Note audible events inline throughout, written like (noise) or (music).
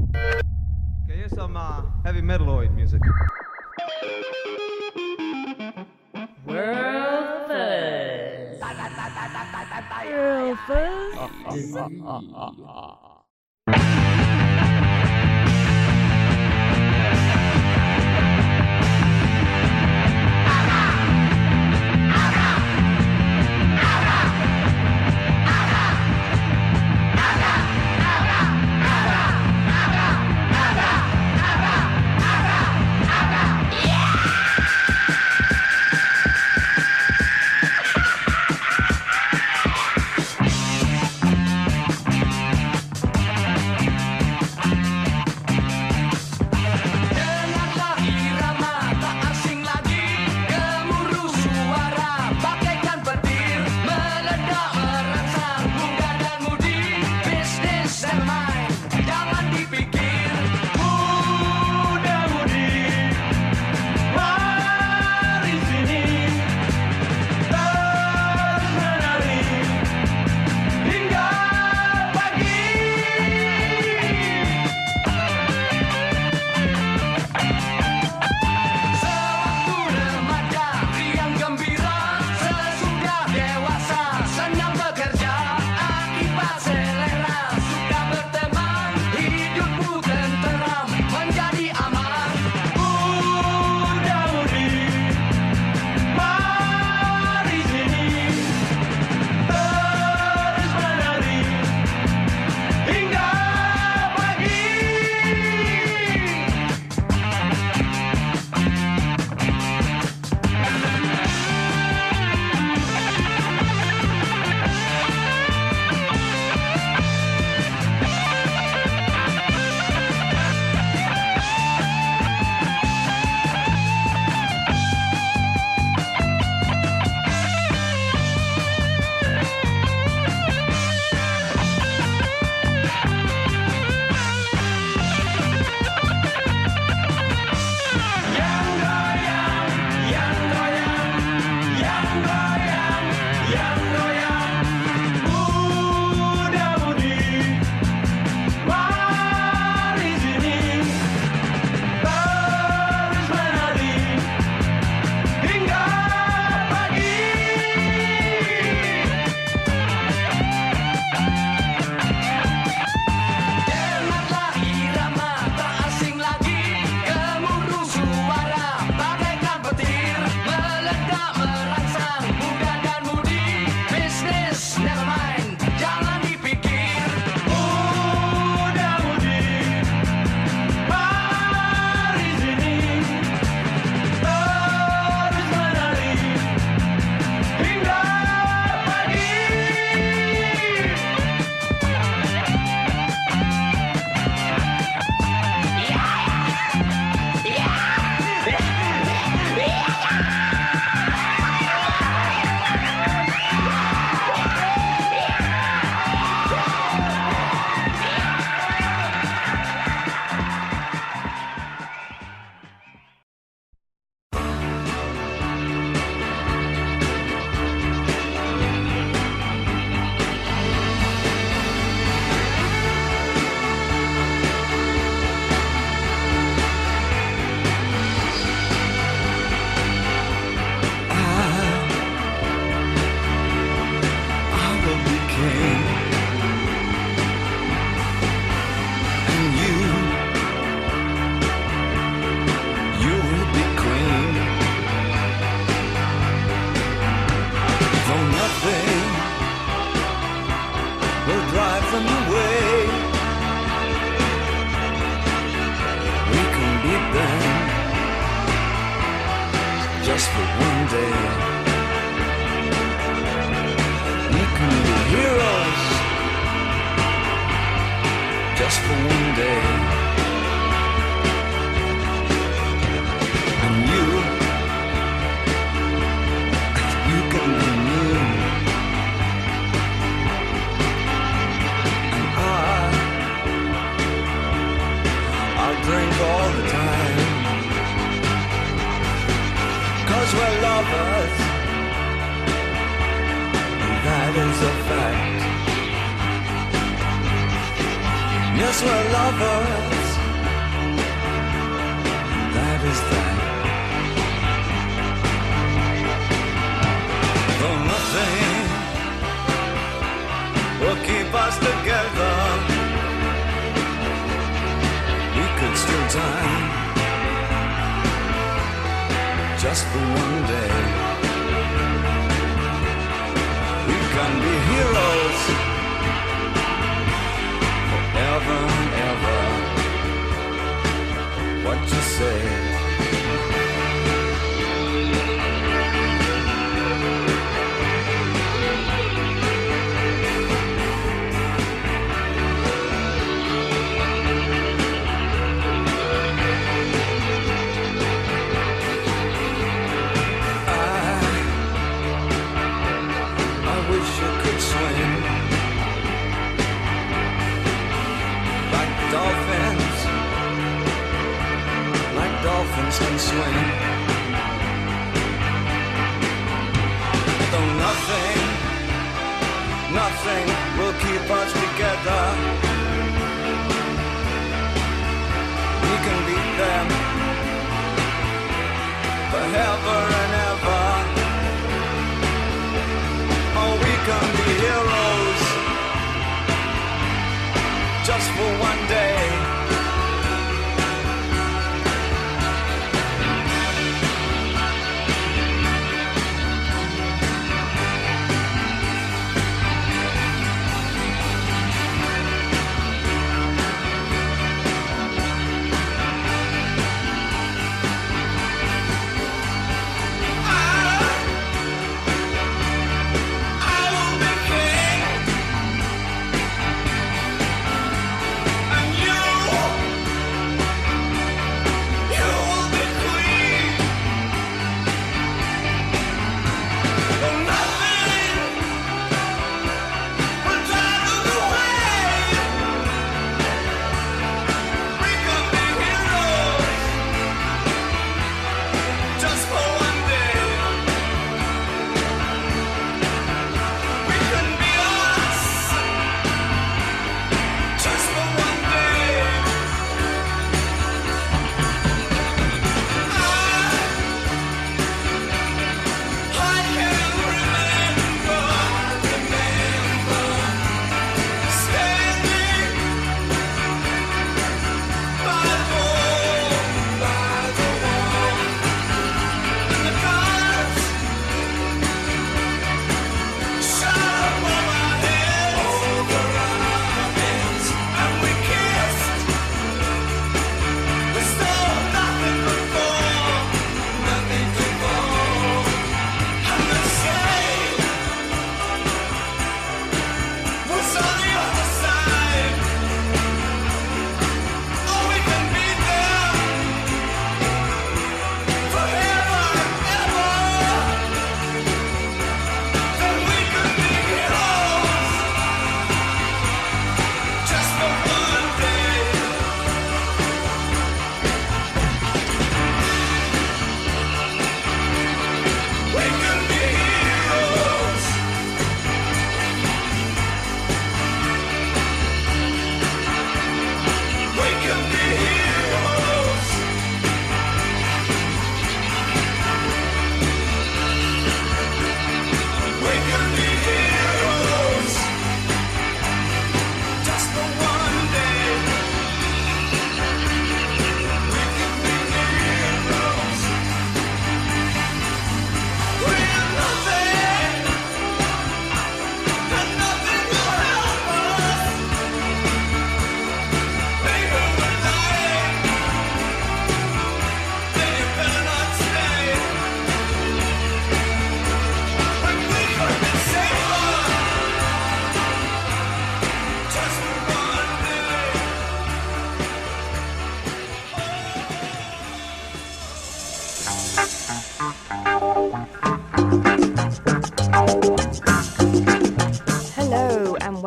Okay, here's some uh, heavy metaloid music. World first. World first. (laughs)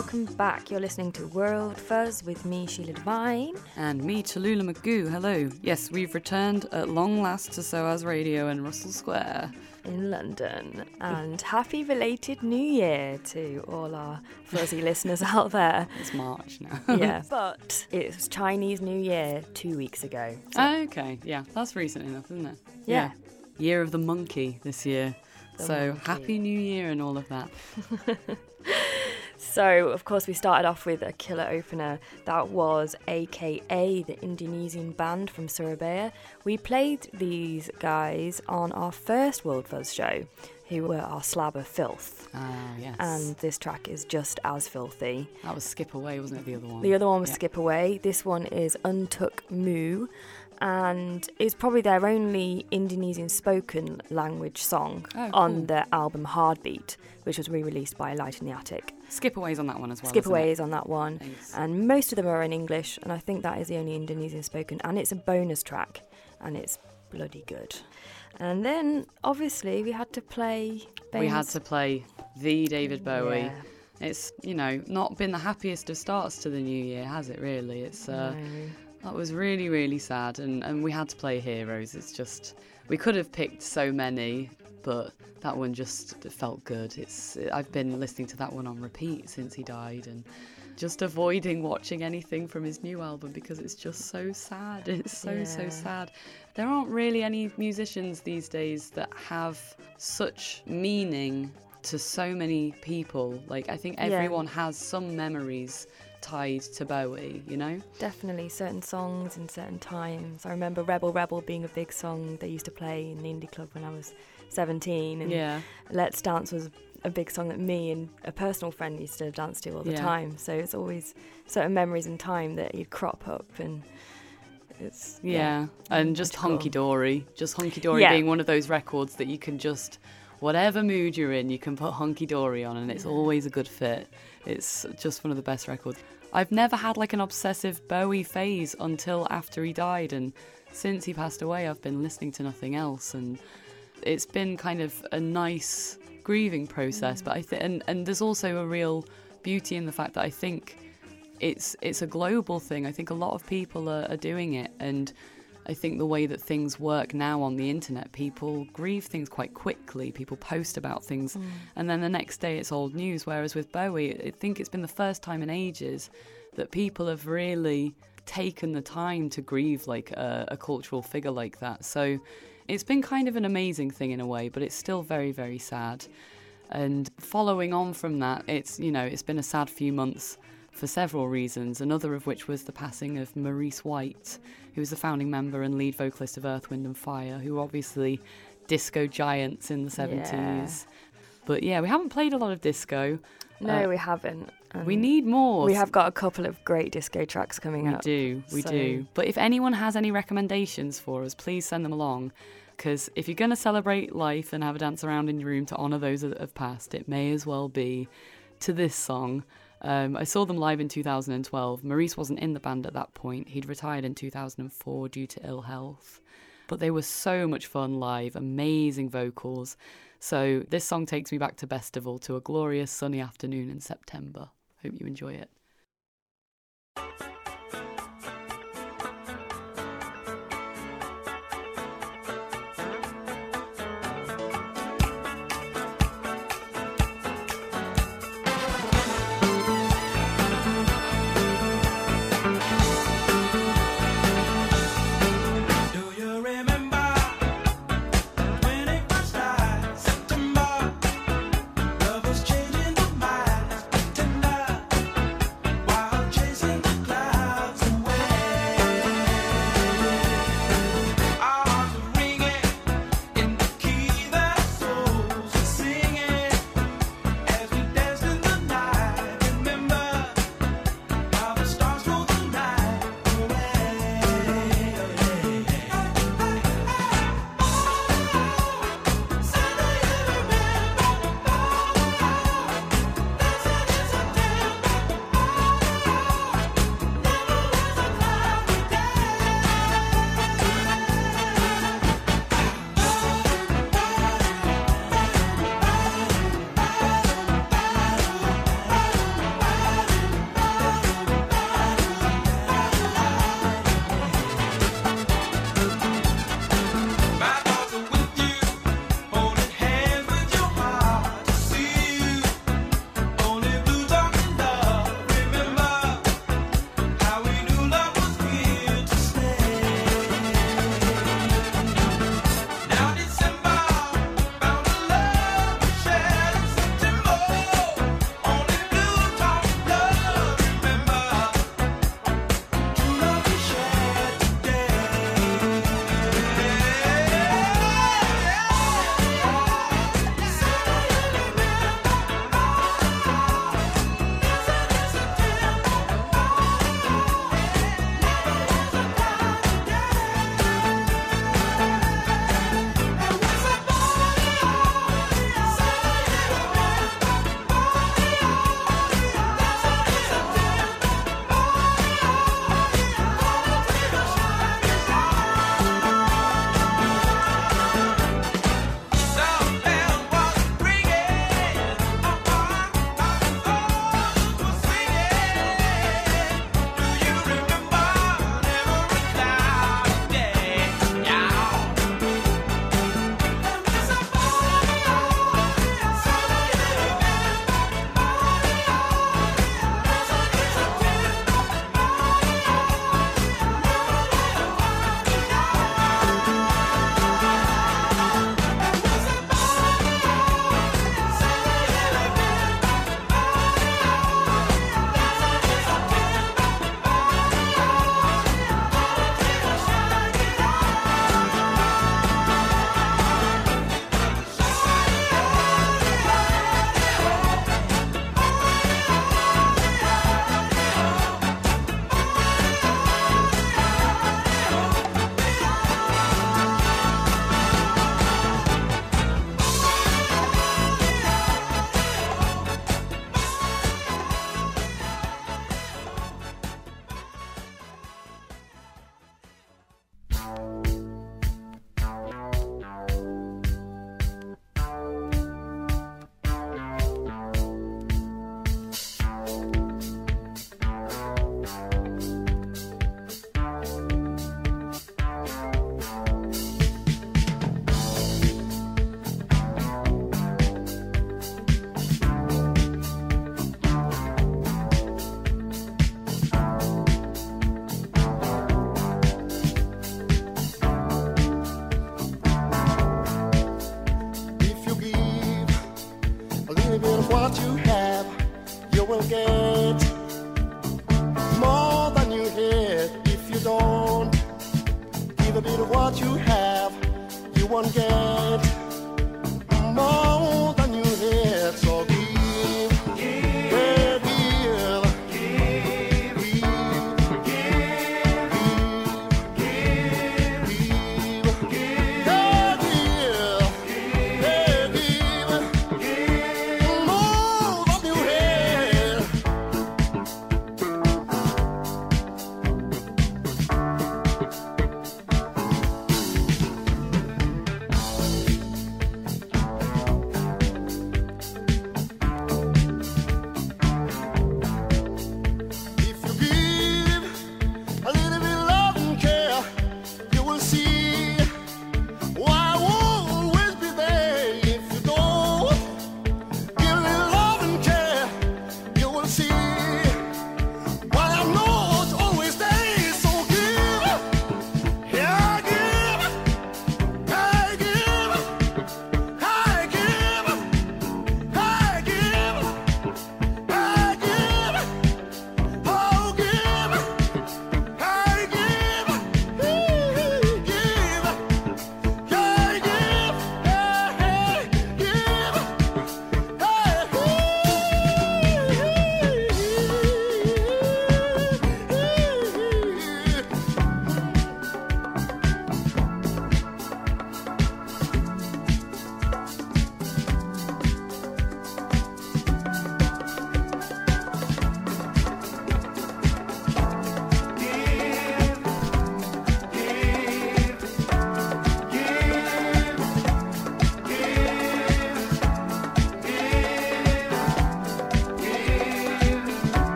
welcome back. You're listening to World Fuzz with me, Sheila Devine. And me, Tallulah McGoo. Hello. Yes, we've returned at long last to SOAS Radio in Russell Square. in London. And happy belated New Year to all our fuzzy (laughs) listeners out there. It's March now. Yeah, (laughs) but it was Chinese New Year two weeks ago. So, oh, okay, yeah, that's recent enough, isn't it? Yeah. Year of the monkey this year. The so monkey. happy New Year and all of that. (laughs) so, of course, we started off with a killer opener that was AKA, the Indonesian band from Surabaya. We played these guys on our first World Fuzz show, who were our slab of filth. Ah, yes. And this track is just as filthy. that was Skip Away, wasn't it? The other one. The other one was Yeah. Skip Away. This one is Untuk Moo. And it's probably their only Indonesian spoken language song Oh, on cool. the album Heartbeat, which was re released by Light in the Attic. Skip Away's on that one as well. Skip isn't Away it? is on that one. Nice. And most of them are in English, and I think that is the only Indonesian spoken. And it's a bonus track, and it's bloody good. And then, obviously, we had to play. We had to play the David Bowie. Yeah. It's, you know, not been the happiest of starts to the new year, has it really? It's uh, No. that was really, really sad and, and we had to play Heroes. It's just we could have picked so many, but that one just felt good. It's I've been listening to that one on repeat since he died and just avoiding watching anything from his new album because it's just so sad. (laughs) It's so so sad. There aren't really any musicians these days that have such meaning to so many people. Like I think Yeah. everyone has some memories tied to Bowie, you know? Definitely certain songs in certain times. I remember Rebel Rebel being a big song they used to play in the indie club when I was 17. And Yeah. Let's Dance was a big song that me and a personal friend used to dance to all the Yeah. time. So it's always certain memories in time that you crop up and it's. Yeah, and just. Hunky Dory, just Hunky Dory Yeah. being one of those records that you can just, whatever mood you're in, you can put Hunky Dory on, and it's always a good fit. It's just one of the best records. I've never had like an obsessive Bowie phase until after he died, and since he passed away, I've been listening to nothing else, and it's been kind of a nice grieving process. But I think, and and there's also a real beauty in the fact that I think it's it's a global thing. I think a lot of people are, are doing it, and I think the way that things work now on the internet, people grieve things quite quickly. People post about things, mm. and then the next day it's old news. Whereas with Bowie, I think it's been the first time in ages that people have really taken the time to grieve like a, a cultural figure like that. So it's been kind of an amazing thing in a way, but it's still very very sad. And following on from that, it's you know it's been a sad few months for several reasons. Another of which was the passing of Maurice White, who was the founding member and lead vocalist of Earth, Wind and Fire, who were obviously disco giants in the seventies. But yeah, we haven't played a lot of disco. No, Uh, we haven't. We need more. We have got a couple of great disco tracks coming We up. We do, we so- do. But if anyone has any recommendations for us, please send them along. Because if you're going to celebrate life and have a dance around in your room to honour those that have passed, it may as well be to this song. Um, I saw them live in 2012. Maurice wasn't in the band at that point. He'd retired in 2004 due to ill health. But they were so much fun live, amazing vocals. So this song takes me back to Bestival, to a glorious sunny afternoon in September. Hope you enjoy it.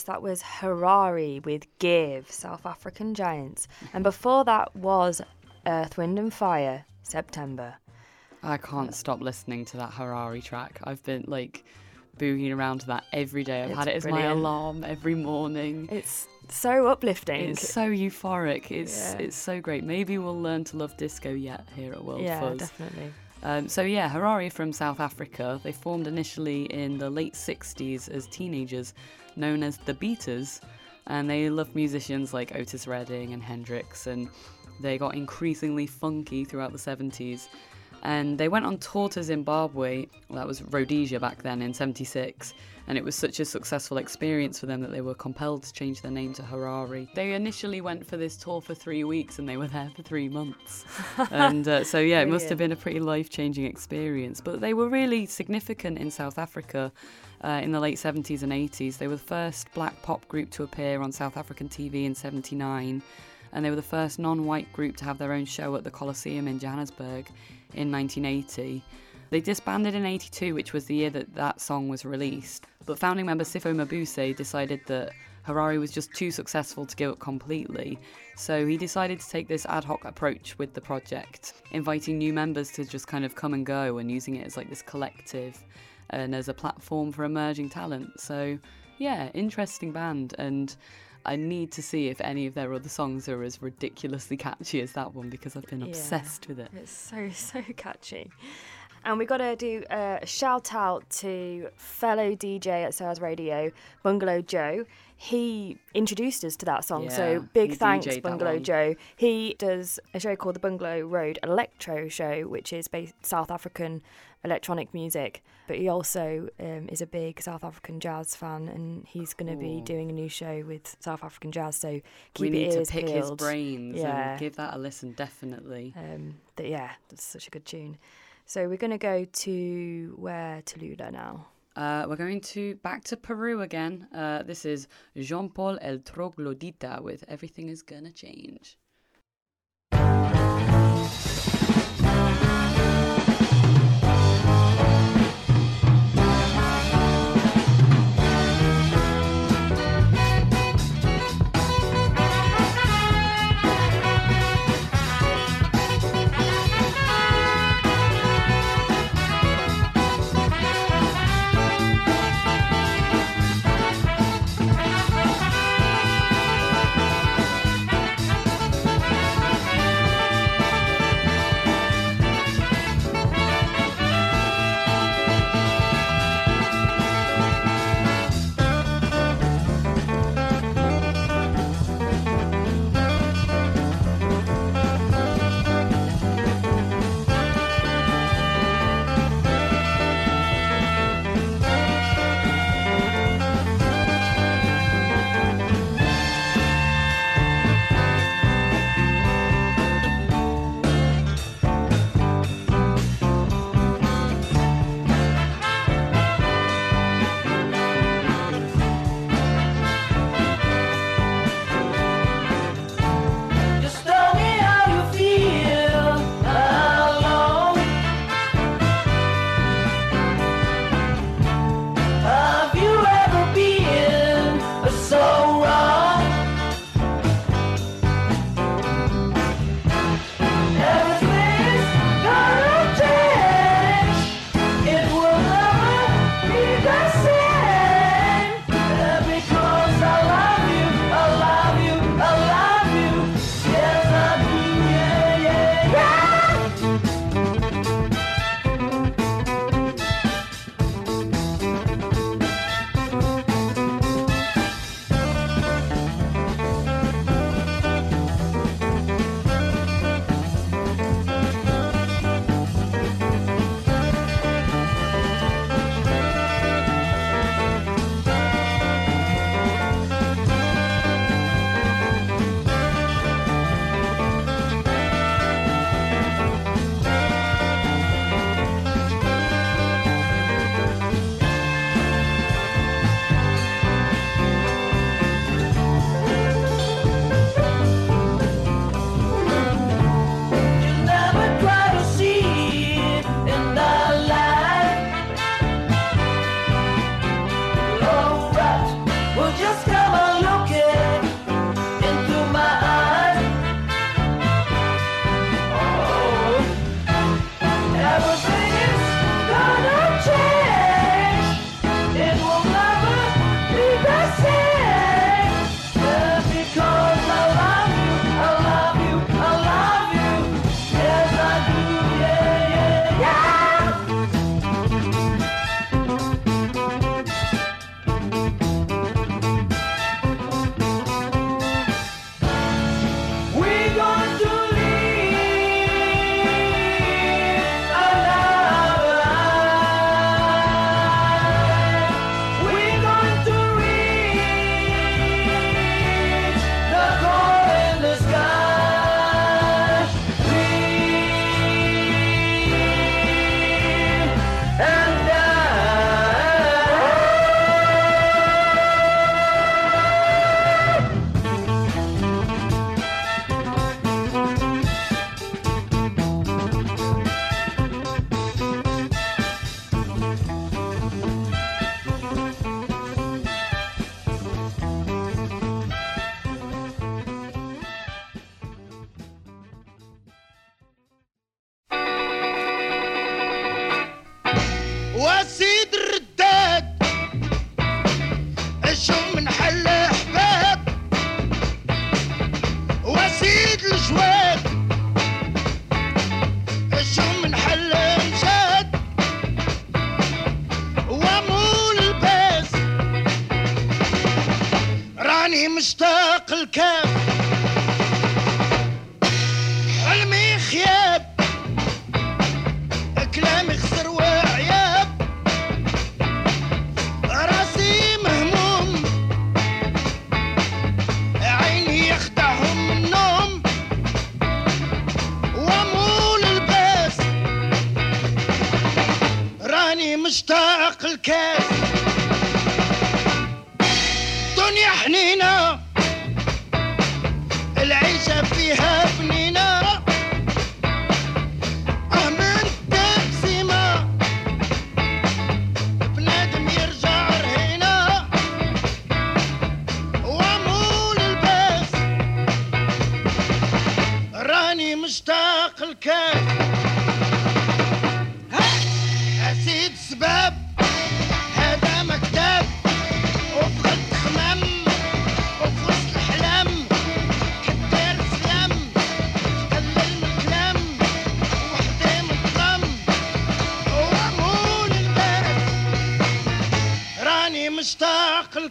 Yes, that was Harari with Give, South African Giants. And before that was Earth, Wind and Fire, September. I can't stop listening to that Harari track. I've been like boogieing around to that every day. I've It's had it as my alarm every morning. It's so uplifting. It's so euphoric. It's Yeah. it's so great. Maybe we'll learn to love disco yet here at World yeah, Fuzz. definitely. Um, so yeah, Harari from South Africa. They formed initially in the late 60s as teenagers, known as the Beaters, and they loved musicians like Otis Redding and Hendrix, and they got increasingly funky throughout the 70s. And they went on tour to Zimbabwe, that was Rhodesia back then in 76, and it was such a successful experience for them that they were compelled to change their name to Harari. They initially went for this tour for three weeks and they were there for three months. (laughs) and uh, so, yeah, it must have been a pretty life changing experience. But they were really significant in South Africa uh, in the late 70s and 80s. They were the first black pop group to appear on South African TV in 79 and they were the first non white group to have their own show at the Coliseum in Johannesburg in 1980. They disbanded in 82, which was the year that that song was released, but founding member Sipho Mabuse decided that Harari was just too successful to give up completely, so he decided to take this ad hoc approach with the project, inviting new members to just kind of come and go and using it as like this collective and as a platform for emerging talent. So, yeah, interesting band and I need to see if any of their other songs are as ridiculously catchy as that one because I've been Yeah. obsessed with it. It's so, (laughs) so catchy. And we've got to do a shout out to fellow DJ at SOAS Radio, Bungalow Joe. He introduced us to that song, Yeah, so big thanks, DJ'd Bungalow. Joe. He does a show called the Bungalow Road Electro Show, which is based South African electronic music. But he also um, is a big South African jazz fan, and he's going to be doing a new show with South African jazz. So keep we need to pick his brains Yeah. and give that a listen, definitely. Um, but yeah, that's such a good tune. So we're going to go to where Tallulah now. Uh, we're going to back to Peru again. Uh, this is Jean Paul El Troglodita with Everything is Gonna Change.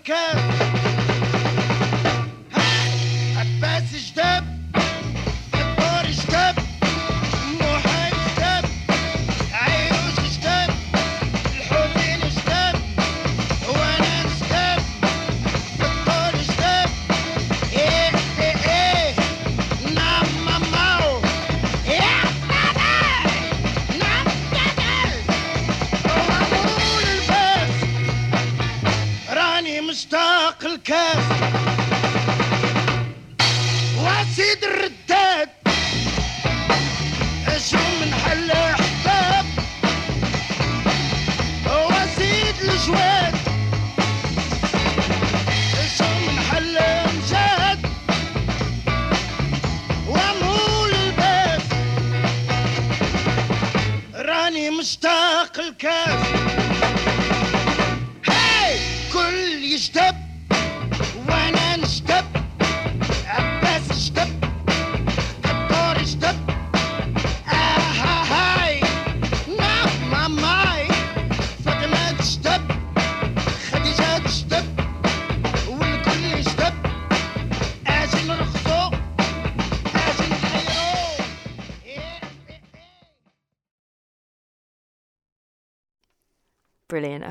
care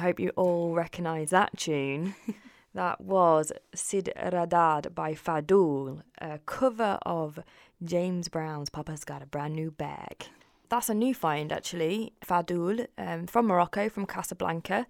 hope you all recognise that tune. (laughs) that was Sid Redad by Fadoul, a cover of James Brown's Papa's Got a Brand New Bag. That's a new find, actually. Fadoul um, from Morocco, from Casablanca.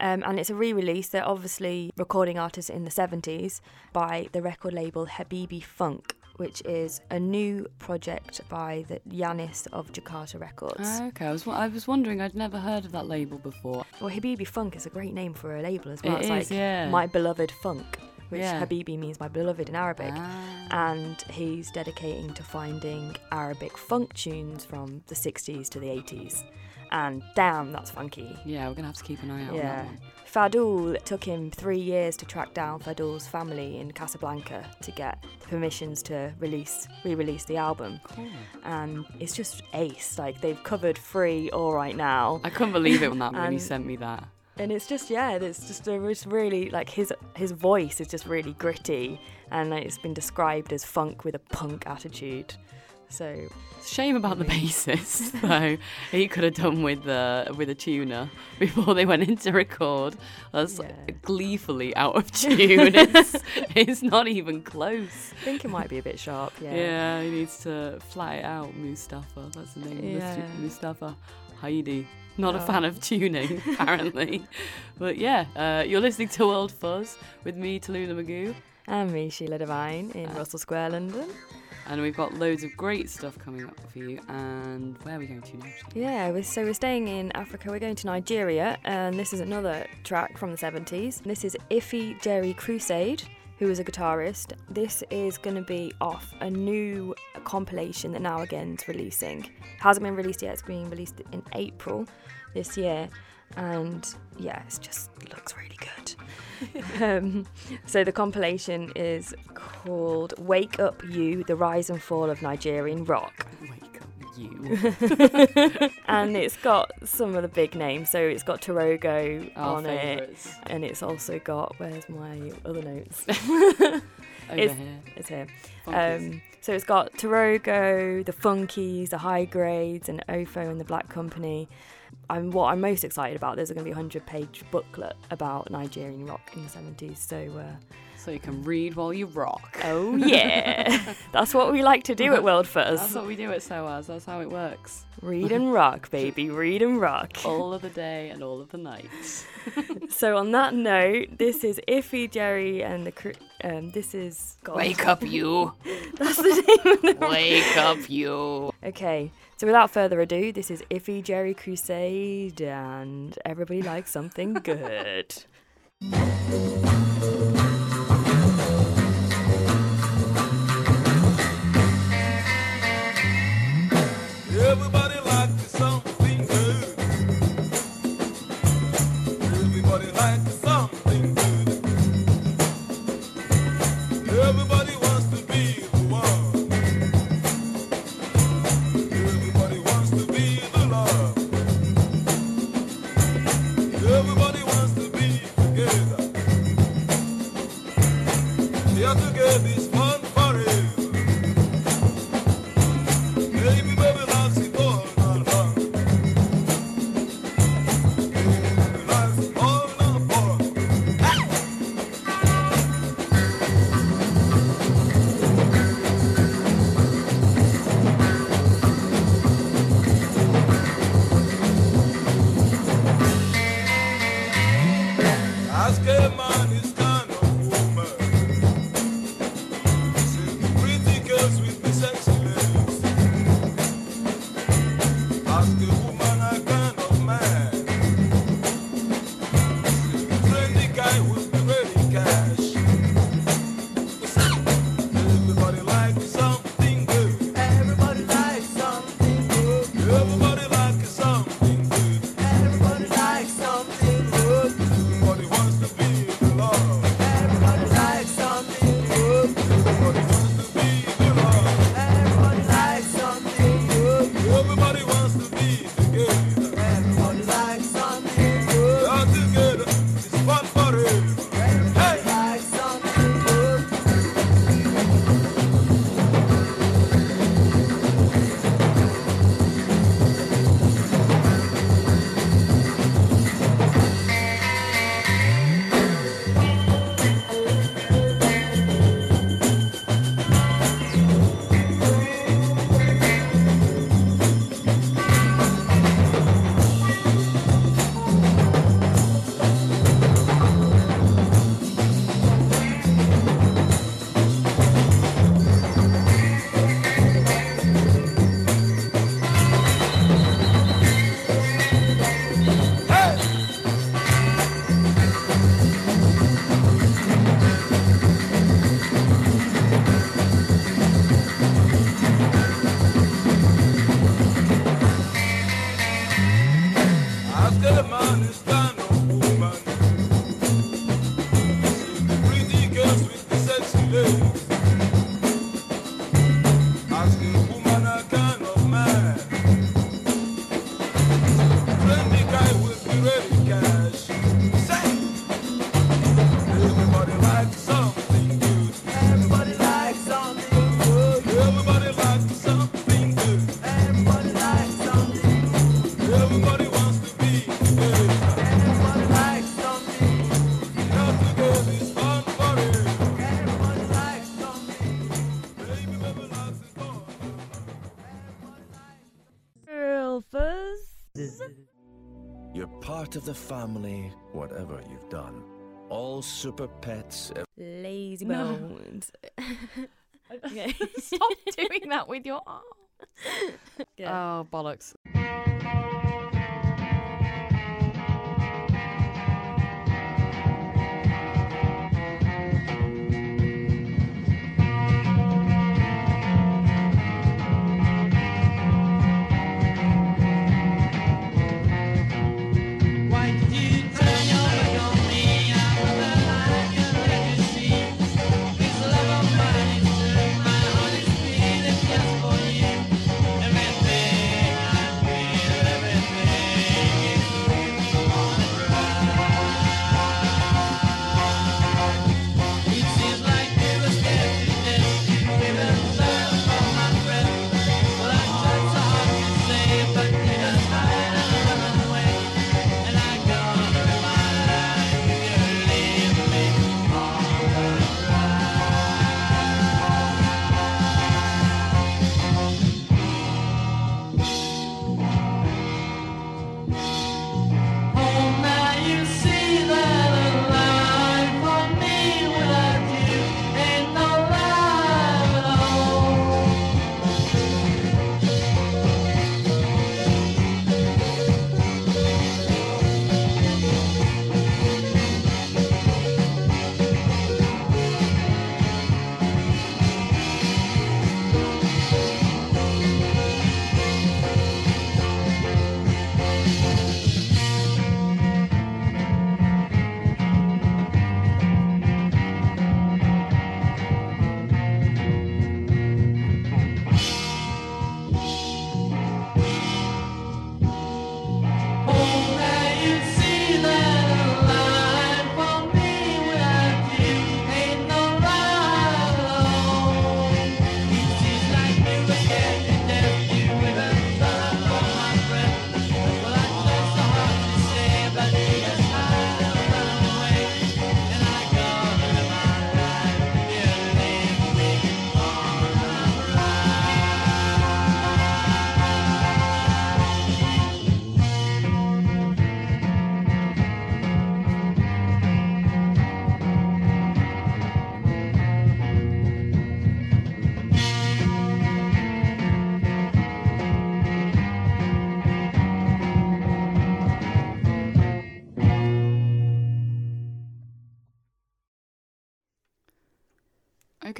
Um, and it's a re release. They're obviously recording artists in the 70s by the record label Habibi Funk, which is a new project by the Jannis of Jakarta Records. Okay, I was I was wondering. I'd never heard of that label before. Well, Habibi Funk is a great name for a label as well. It it's is, like yeah. my beloved funk, which Yeah. Habibi means my beloved in Arabic. Ah. And he's dedicating to finding Arabic funk tunes from the 60s to the 80s. And damn, that's funky. Yeah, we're gonna have to keep an eye out on Yeah. that one. Fadoul it took him three years to track down Fadoul's family in Casablanca to get the permissions to release re-release the album. Cool. And it's just ace. Like they've covered free all right now. I couldn't believe it when that (laughs) when And- sent me that. and it's just yeah it's just it's really like his his voice is just really gritty and like, it's been described as funk with a punk attitude so shame about the basis, (laughs) though. He could have done with the with a tuner before they went in to record. That's Yeah. gleefully out of tune. (laughs) it's, it's not even close. i think it might be a bit sharp yeah Yeah, he needs to flat it out. Mustafa, that's the name. of the Yeah. Mustafa Heidi. Not a Oh. fan of tuning, (laughs) apparently. but yeah, uh, you're listening to World Fuzz with me, Taluna Magoo. and me sheila devine in Uh, russell square london And we've got loads of great stuff coming up for you. And where are we going to next? yeah we're, so we're staying in africa. We're going to nigeria and this is another track from the 70s this is Ify Jerry Crusade who is a guitarist. This is going to be off a new compilation that Now-Again's releasing. Hasn't been released yet. It's being released in april this year and yeah it just looks really good. (laughs) Um, so the compilation is called Wake Up You The Rise and Fall of Nigerian Rock. Wake Up You. (laughs) and it's got some of the big names. So it's got Tirogo Our on favorites. it. And it's also got, where's my other notes? (laughs) Over it's, here. It's here. Um, so it's got Tirogo, the Funkees, the Hygrades, and Ofo and the Black Company. I'm what I'm most excited about. There's going to be a hundred page booklet about Nigerian rock in the 70s. So uh, so you can read while you rock. Oh, yeah. (laughs) That's what we like to do at World Fuzz. That's what we do at SOAS. That's how it works. Read and rock, baby. Read and rock. All of the day and all of the night. (laughs) so, on that note, this is Ify, Jerry, and the crew. Um, this is. God. Wake up, you. (laughs) That's the name of the Wake up, you. Okay. So, without further ado, this is Ify, Jerry, Crusade, and everybody likes something good. everybody. family, whatever you've done. All super pets. Ev- Lazy No. bones. (laughs) (laughs) okay. Stop doing that with your arm. (laughs) Oh, bollocks.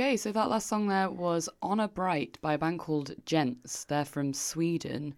Okay, so that last song there was Honor Bright by a band called Gents. They're from Sweden.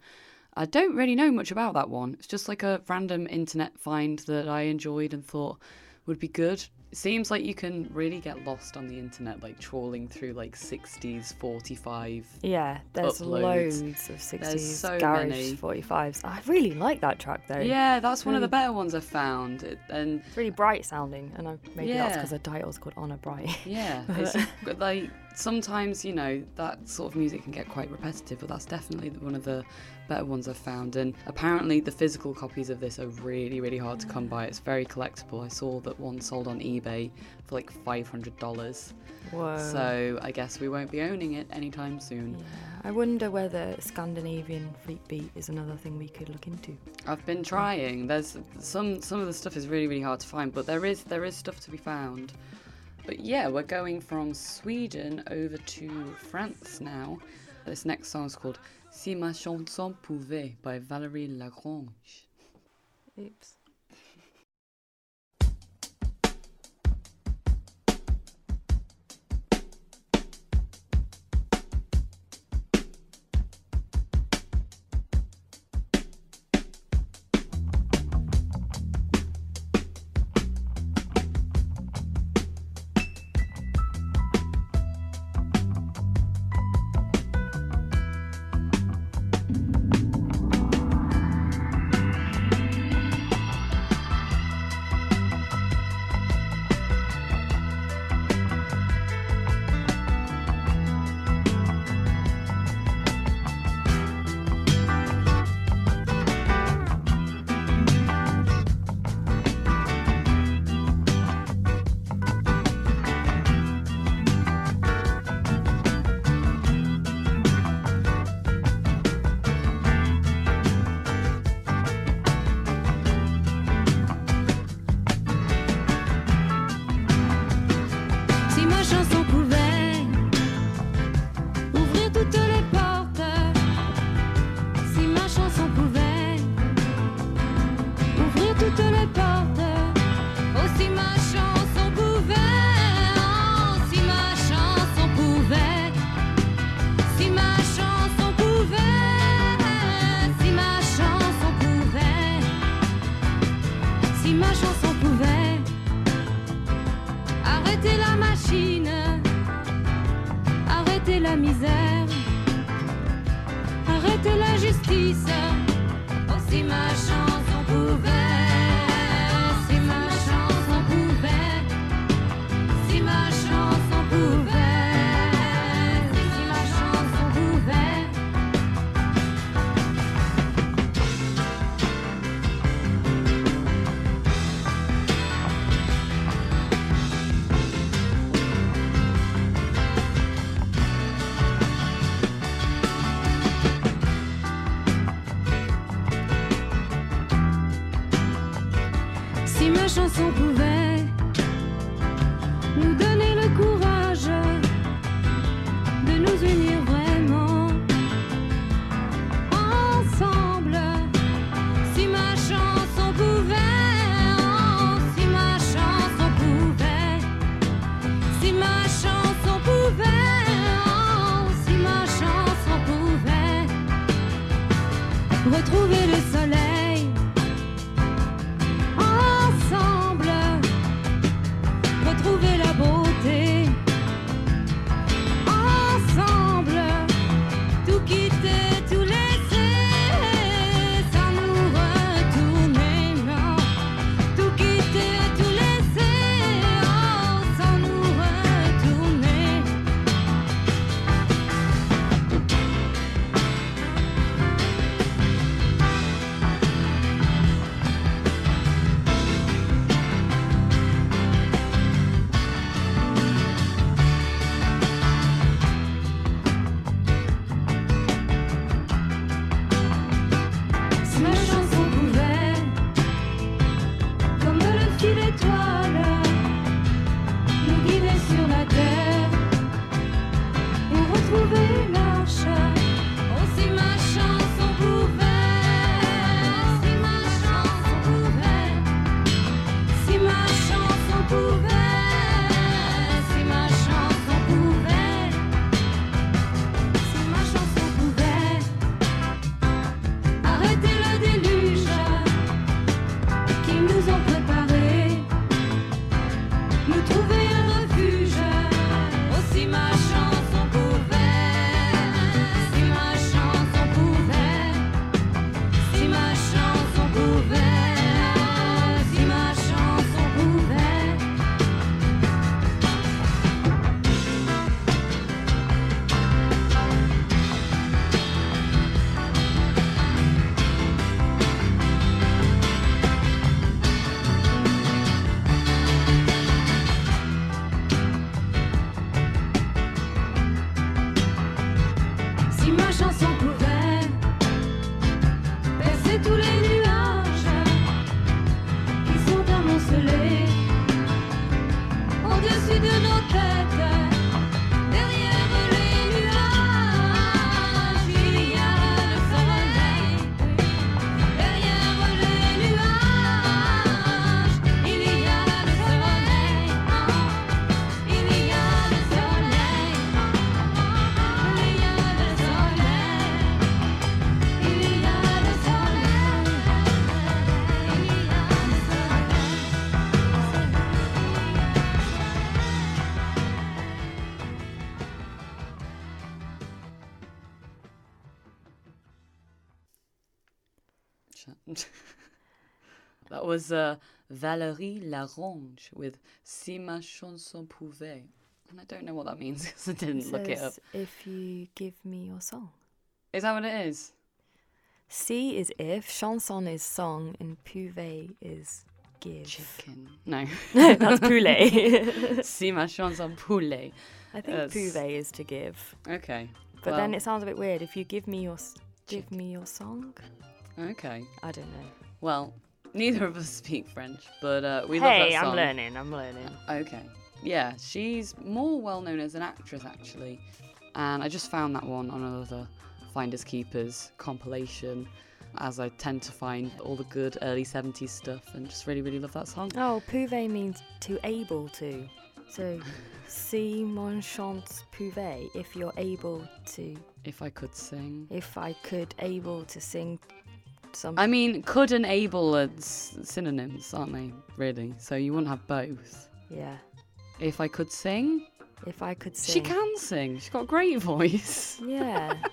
I don't really know much about that one. It's just like a random internet find that I enjoyed and thought would be good. It seems like you can really get lost on the internet, like trawling through like 60s 45. Yeah, there's Uploads. loads of 60s There's so garage many. 45s. I really like that track though. Yeah, that's one of the better ones I've found. It- And It's really bright sounding, and I, maybe that's because the title's called Honor Bright. Yeah, (laughs) it's like sometimes you know that sort of music can get quite repetitive, but that's definitely one of the better ones I've found. And apparently, the physical copies of this are really, really hard to come by. It's very collectible. I saw that one sold on eBay for like five hundred dollars. Whoa. So I guess we won't be owning it anytime soon. Yeah, I wonder whether Scandinavian freak beat is another thing we could look into. I've been trying. There's some some of the stuff is really really hard to find, but there is there is stuff to be found. But yeah, we're going from Sweden over to France now. This next song is called Si ma chanson pouvait by Valérie Lagrange. Oops. Was uh, Valérie Lagrange with Si ma chanson pouvait. And I don't know what that means (laughs) because I didn't look it up. If you give me your song. Is that what it is? Si is if, chanson is song, and pouvait is give. Chicken. No. (laughs) That's (laughs) poulet. si ma chanson poulet. I think pouvet is to give. Okay. But then it sounds a bit weird. If you give me your give me your song, Okay. I don't know. Well, neither of us speak French, but uh, we love hey, that song. I'm learning. I'm learning. Okay. Yeah, she's more well known as an actress actually. And I just found that one on another Finders Keepers compilation as I tend to find all the good early 70s stuff and just really, really love that song. Oh, pouvet means to able to. So, (laughs) si mon chante pouvet, if you're able to, If I could sing. if I could able to sing some. I mean, could and able are s- synonyms, aren't they? Really? So you wouldn't have both. yeah. If I could sing, If I could sing. she can sing. She's got a great (laughs) voice. Yeah. (laughs)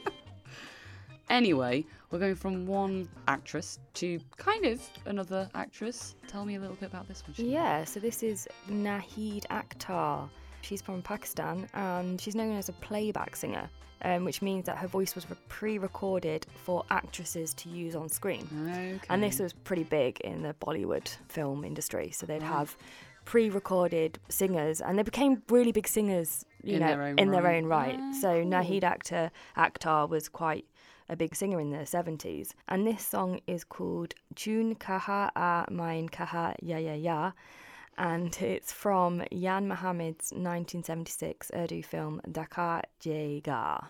Anyway, we're going from one actress to kind of another actress. Tell me a little bit about this one. Yeah, so this is Nahid Akhtar. She's from Pakistan and she's known as a playback singer, um, which means that her voice was pre recorded for actresses to use on screen. Okay. And this was pretty big in the Bollywood film industry. So they'd Right. have pre-recorded singers, and they became really big singers, you In know, their own in their right. own right. Ah, so cool. Nahid Akhtar, Akhtar was quite a big singer in the 70s, and this song is called June Kaha A Main Kaha Ya Ya Ya. And it's from Jan Mohammed's 1976 Urdu film Dakar Jega.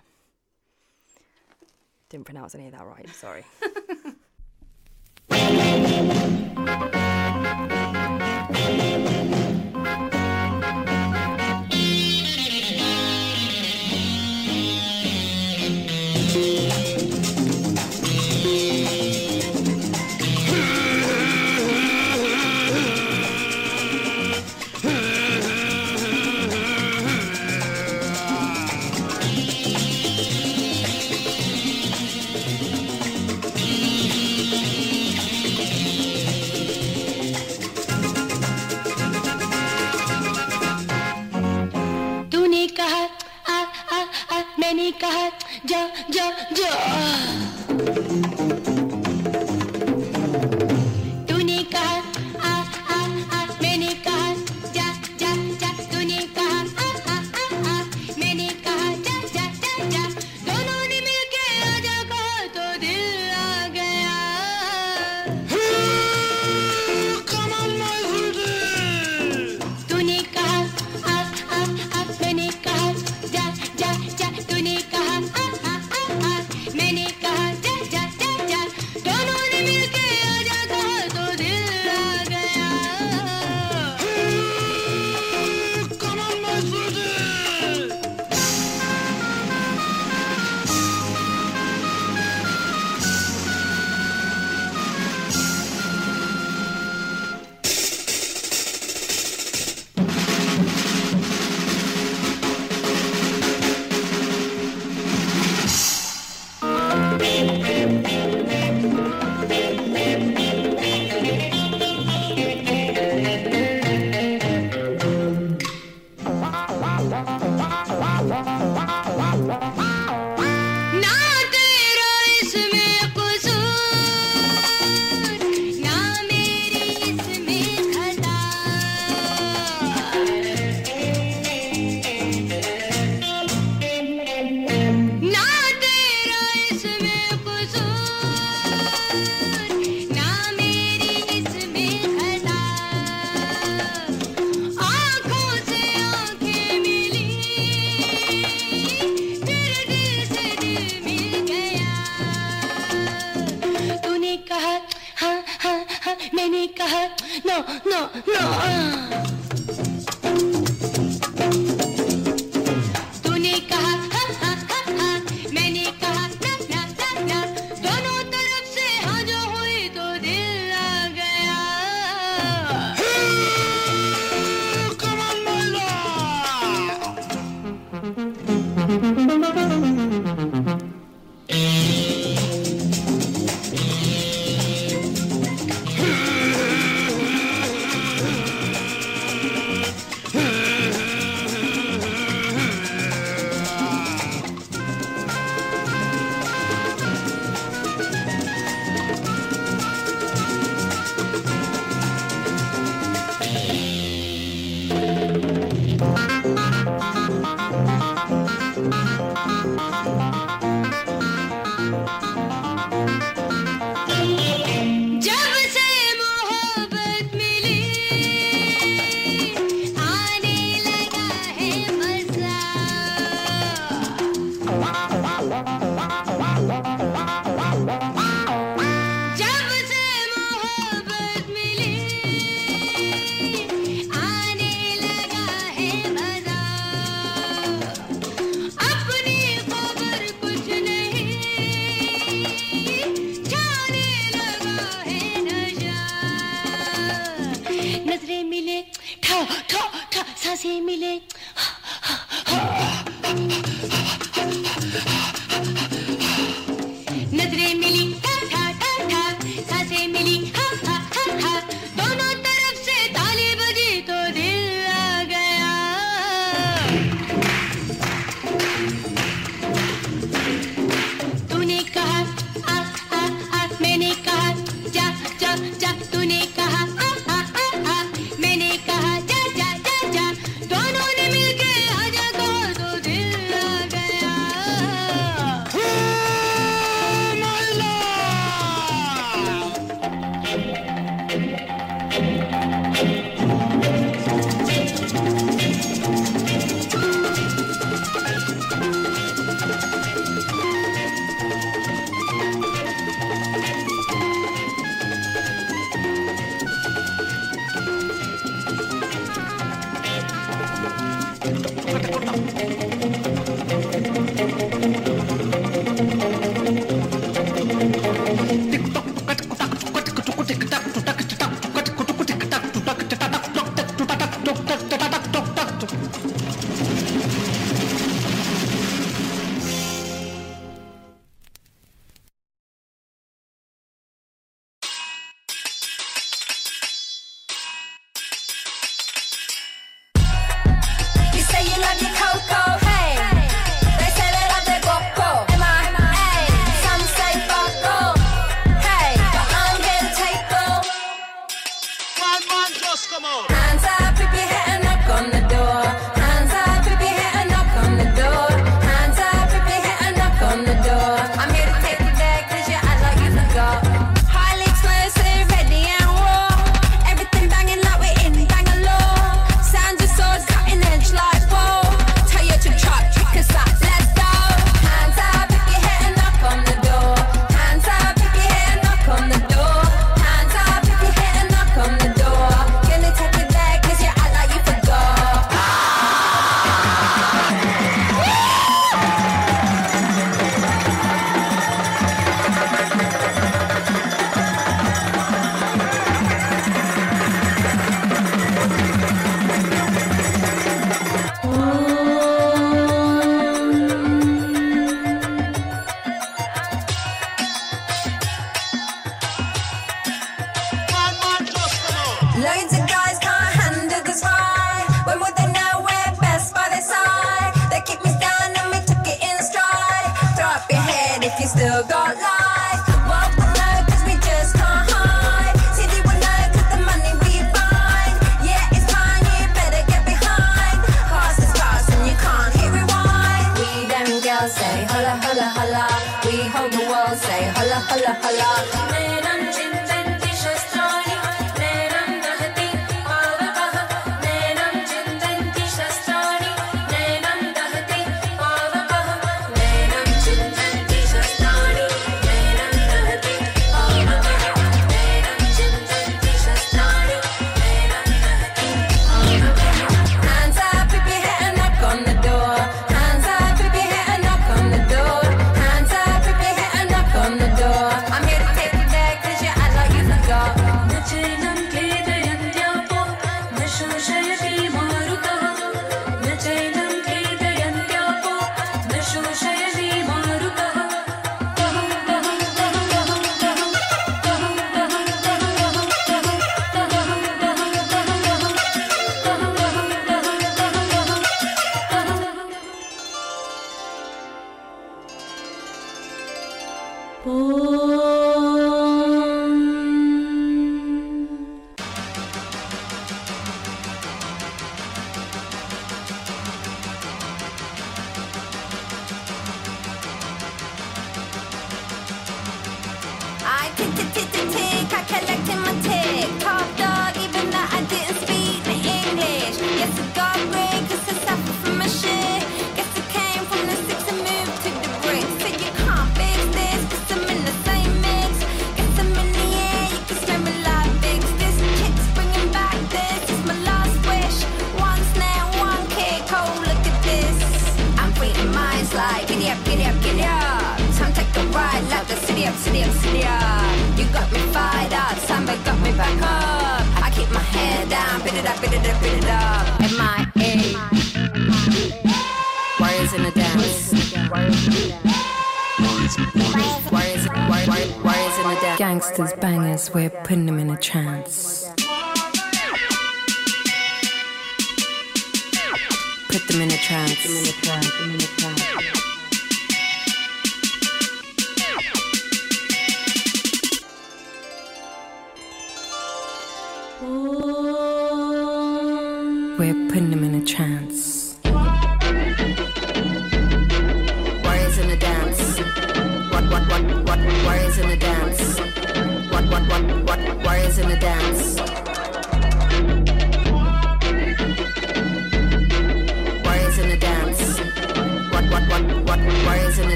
Didn't pronounce any of that right, sorry. (laughs) ja, ja, ja.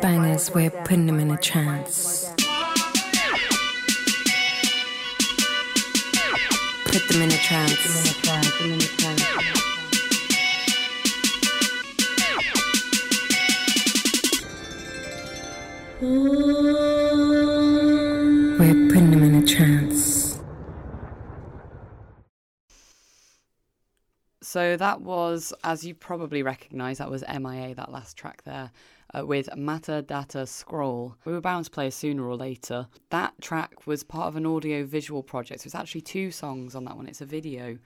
Bangers, we're putting them in a trance. Put them in a trance. We're putting them in a trance. So that was, as you probably recognise, that was MIA, that last track there, uh, with Matahdatah Scroll. We were bound to play it sooner or later. That track was part of an audio visual project. So it's actually two songs on that one. It's a video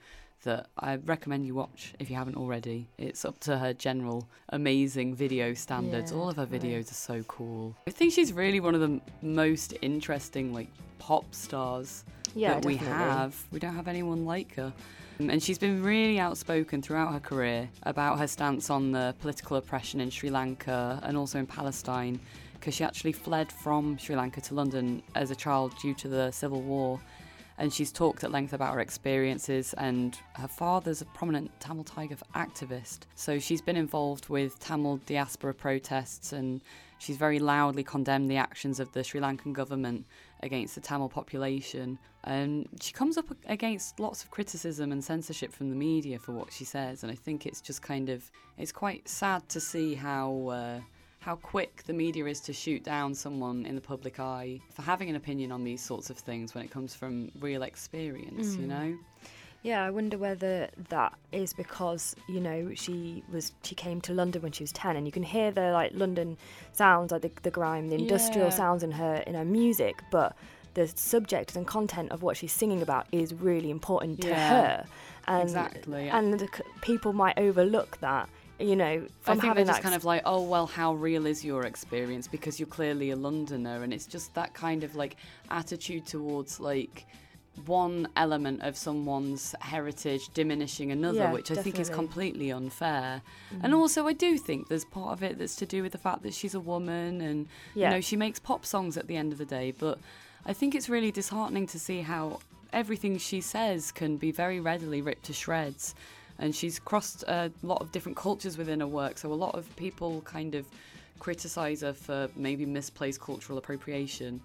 that I recommend you watch if you haven't already. It's up to her general amazing video standards. Yeah, All of her definitely. videos are so cool. I think she's really one of the most interesting like pop stars Yeah, that we have. We don't have anyone like her. And she's been really outspoken throughout her career about her stance on the political oppression in Sri Lanka and also in Palestine, because she actually fled from Sri Lanka to London as a child due to the civil war. And she's talked at length about her experiences, and her father's a prominent Tamil Tiger activist. So she's been involved with Tamil diaspora protests, and she's very loudly condemned the actions of the Sri Lankan government against the Tamil population. And she comes up against lots of criticism and censorship from the media for what she says. And I think it's just kind of, it's quite sad to see how. Uh, how quick the media is to shoot down someone in the public eye for having an opinion on these sorts of things when it comes from real experience, you Mm. know? Yeah, I wonder whether that is because you know she was she came to London when she was ten, and you can hear the like London sounds, like the, the grime, the industrial Yeah. sounds in her in her music, but the subject and content of what she's singing about is really important to Yeah, her, and exactly. and the people might overlook that. You know, I from think they're having just kind of like, oh, well, how real is your experience? Because you're clearly a Londoner. And it's just that kind of like attitude towards like one element of someone's heritage diminishing another, Yeah, which I think is completely unfair. Mhm. And also, I do think there's part of it that's to do with the fact that she's a woman and, Yeah. you know, she makes pop songs at the end of the day. But I think it's really disheartening to see how everything she says can be very readily ripped to shreds. And she's crossed a lot of different cultures within her work, so a lot of people kind of criticize her for maybe misplaced cultural appropriation.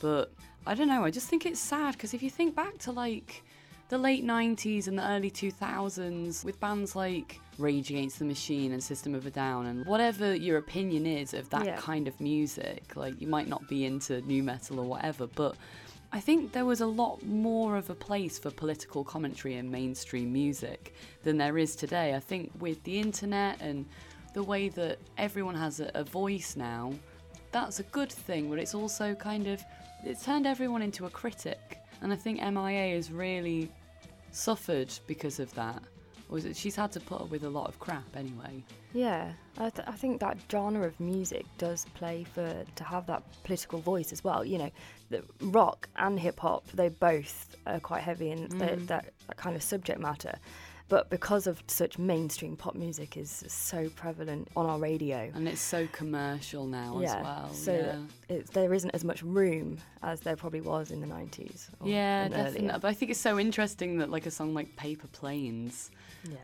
But I don't know, I just think it's sad because if you think back to like the late 90s and the early 2000s with bands like Rage Against the Machine and System of a Down and whatever your opinion is of that Yeah. kind of music, like you might not be into nu metal or whatever, but I think there was a lot more of a place for political commentary in mainstream music than there is today. I think with the internet and the way that everyone has a, a voice now, that's a good thing, but it's also kind of it's turned everyone into a critic. And I think MIA has really suffered because of that. Or is it she's had to put up with a lot of crap anyway. Yeah, I, th- I think that genre of music does play for to have that political voice as well. You know, the rock and hip hop they both are quite heavy in the- Mm. that, that kind of subject matter, but because of such mainstream pop music is so prevalent on our radio, And it's so commercial now yeah, as well. so yeah. it, there isn't as much room as there probably was in the nineties. Yeah, definitely. But I think it's so interesting that like a song like Paper Planes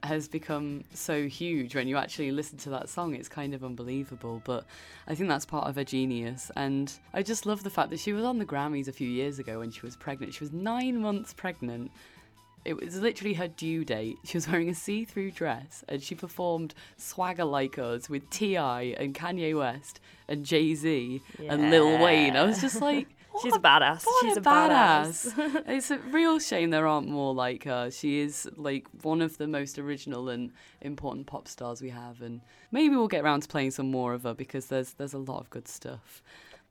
has become so huge. When you actually listen to that song, it's kind of unbelievable. But I think that's part of her genius. And I just love the fact that she was on the Grammys a few years ago when she was pregnant. She was nine months pregnant. It was literally her due date. She was wearing a see through dress and she performed Swagger Like Us with T.I. and Kanye West and Jay Z and Lil Wayne. I was just like, (laughs) She's a badass. what She's a a badass. badass. (laughs) (laughs) it's a real shame there aren't more like her. She is like one of the most original and important pop stars we have, and maybe we'll get around to playing some more of her because there's there's a lot of good stuff.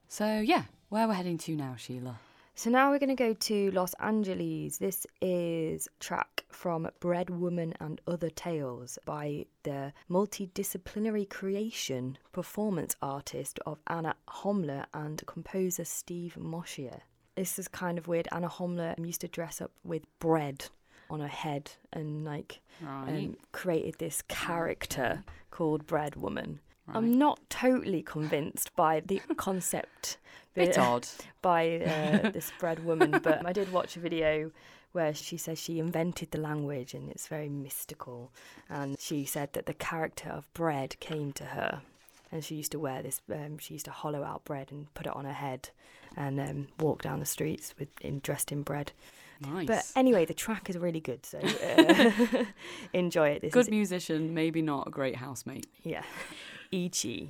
So yeah, where we're heading to now, Sheila? So now we're going to go to Los Angeles. This is a track from Bread Woman and Other Tales by the multidisciplinary creation performance artist of Anna Homler and composer Steve Moshier. This is kind of weird. Anna Homler used to dress up with bread on her head and like Right. um, created this character called Bread Woman. Right. I'm not totally convinced by the (laughs) concept Bit odd. (laughs) by uh, this bread woman, but I did watch a video where she says she invented the language and it's very mystical. And she said that the character of bread came to her, and she used to wear this. Um, she used to hollow out bread and put it on her head, and um, walk down the streets with in, dressed in bread. Nice. But anyway, the track is really good, so (laughs) uh, enjoy it. This good musician, maybe not a great housemate. yeah, 一起。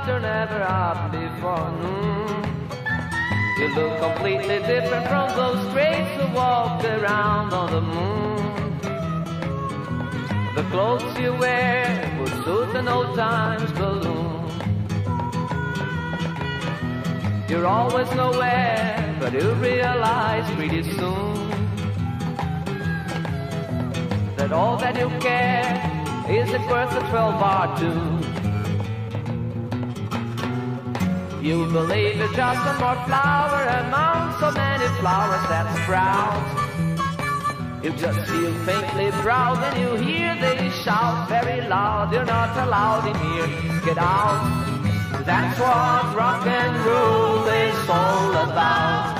But you're never up before noon. You look completely different from those straights who walk around on the moon. The clothes you wear would suit an old times balloon. You're always nowhere, but you'll realize pretty soon that all that you care is it worth a 12 bar tune. You believe you're just a more flower among so many flowers that sprout. You just feel faintly proud when you hear they shout very loud. You're not allowed in here. Get out. That's what rock and roll is all about.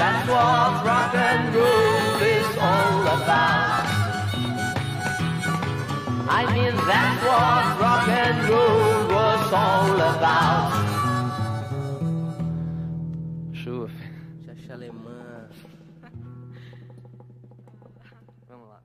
That's what rock and roll is all about. I mean, that's what rock and roll all about. Chuva. Chacha alemã. Vamos lá.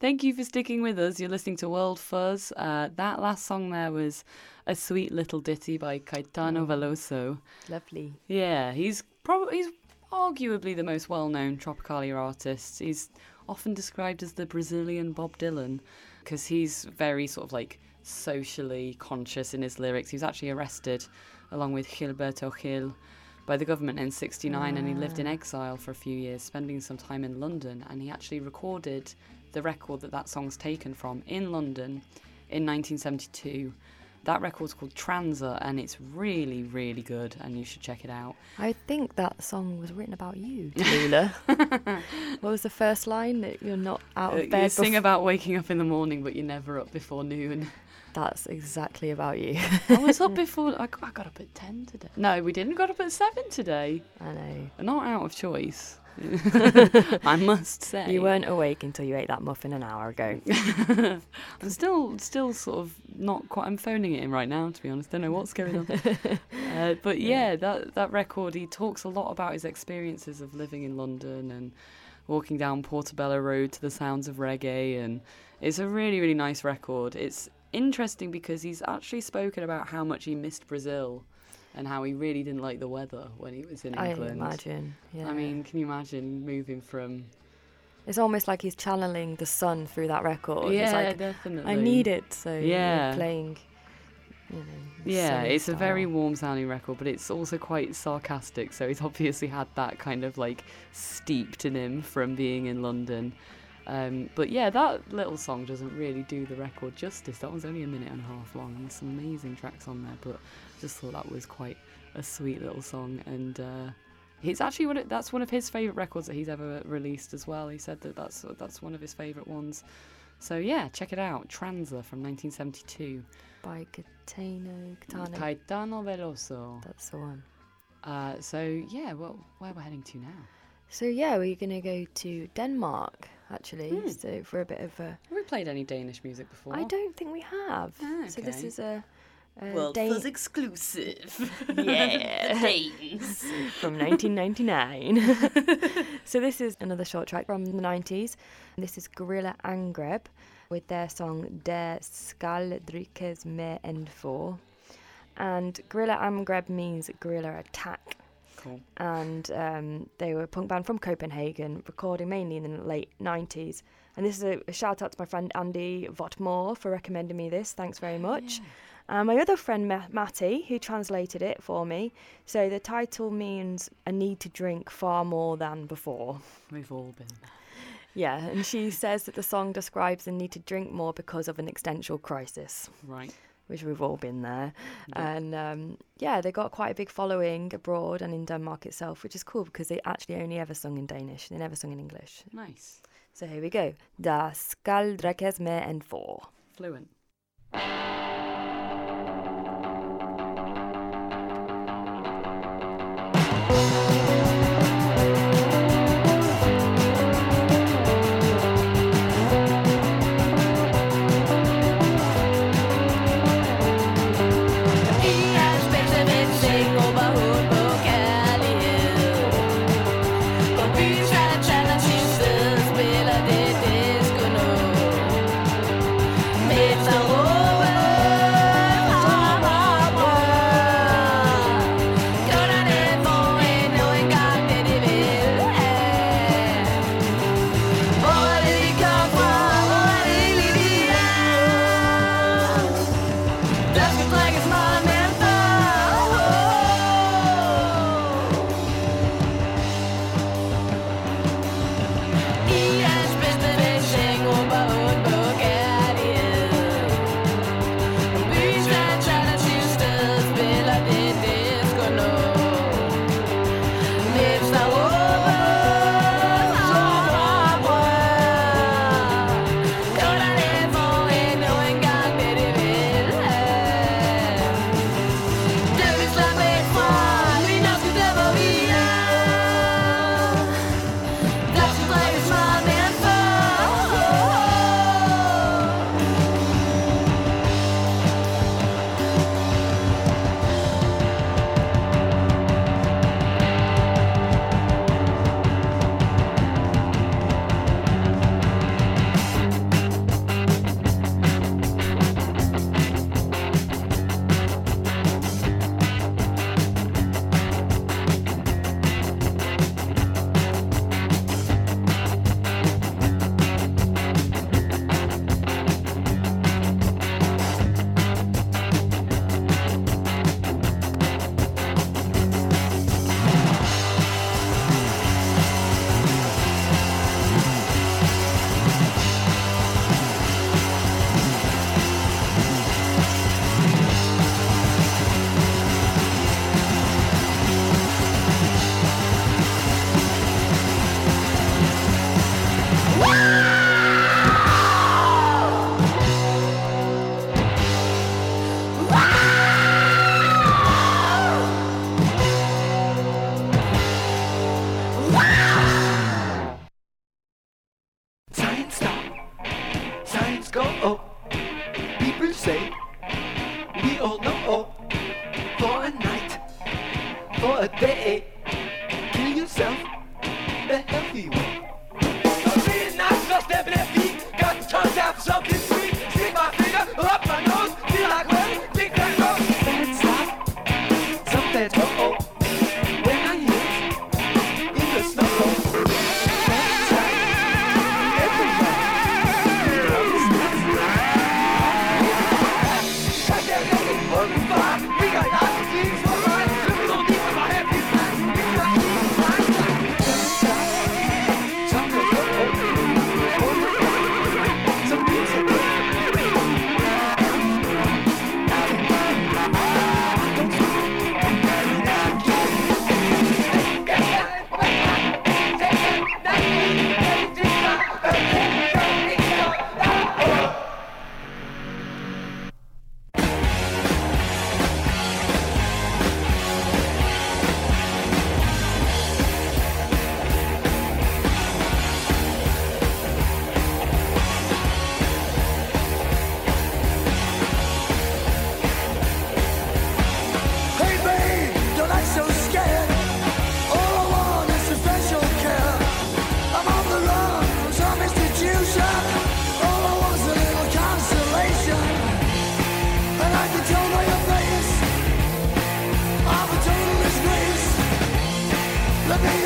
Thank you for sticking with us. You're listening to World Fuzz. Uh, that last song there was a sweet little ditty by Caetano Veloso. Lovely. Yeah, he's probably he's arguably the most well-known Tropicalia artist. He's often described as the Brazilian Bob Dylan because he's very sort of like socially conscious in his lyrics. He was actually arrested along with Gilberto Gil by the government in 69 and he lived in ah. exile for a few years spending some time in London and he actually recorded the record that that song's taken from in London in 1972. That record's called Transa and it's really really good and you should check it out. I think that song was written about you, (laughs) Tallulah. what was the first line? That you're not out Uh, of you bed. sing bef- about waking up in the morning, but you're never up before noon. (laughs) That's exactly about you. I was up (laughs) before. I, I got up at ten today. No, we didn't. Got up at seven today. I know. Not out of choice. (laughs) (laughs) I must say. You weren't awake until you ate that muffin an hour ago. (laughs) I'm still, still sort of not quite. I'm phoning it in right now, to be honest. Don't know what's going on. uh, but yeah, that that record. He talks a lot about his experiences of living in London and walking down Portobello Road to the sounds of reggae, and it's a really, really nice record. It's interesting because he's actually spoken about how much he missed Brazil. And how he really didn't like the weather when he was in England. I imagine. Yeah. I mean, can you imagine moving from It's almost like he's channeling the sun through that record. Yeah, it's like, definitely. I need it, so Yeah. playing. You know, Yeah, it's a very warm sounding record, but it's also quite sarcastic. So he's (laughs) obviously had that kind of like steeped in him from being in London. Um, but yeah, that little song doesn't really do the record justice. That one's only a minute and a half long. There's some amazing tracks on there, but just thought that was quite a sweet little song. And uh, it's actually one of, that's one of his favourite records that he's ever released as well. He said that that's that's one of his favourite ones. So yeah, check it out. Transa from 1972. by Caetano. Caetano. Caetano Veloso. That's the one. Uh, so yeah, well, where are we're heading to now? So yeah, we're gonna go to Denmark actually. Hmm. So for a bit of a. Have we played any Danish music before? I don't think we have. Ah, So this is a. a World Fuzz exclusive. Yeah. (laughs) Danes. from 1999. (laughs) so this is another short track from the 90s. This is Gorilla Angreb with their song Der skal drikkes med en få. And Gorilla Angreb means gorilla attack. Cool. And um, they were a punk band from Copenhagen, recording mainly in the late 90s. And this is a, a shout out to my friend Andy Votmore for recommending me this. Thanks very much. And my other friend Ma- Matty, who translated it for me. So the title means a need to drink far more than before. We've all been there. Yeah, and she says that the song describes a need to drink more because of an existential crisis. Right. Which we've all been there. Yeah. And um, yeah, they got quite a big following abroad and in Denmark itself, which is cool because they actually only ever sung in Danish. They never sung in English. Nice. So here we go. Der skal drikkes med en få. Fluent. På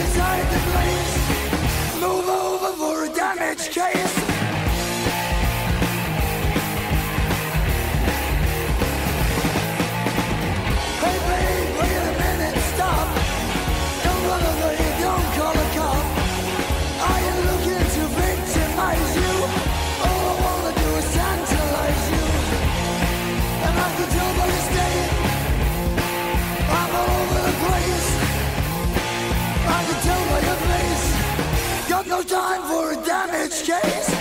inside the. Move over for a damage case. Damage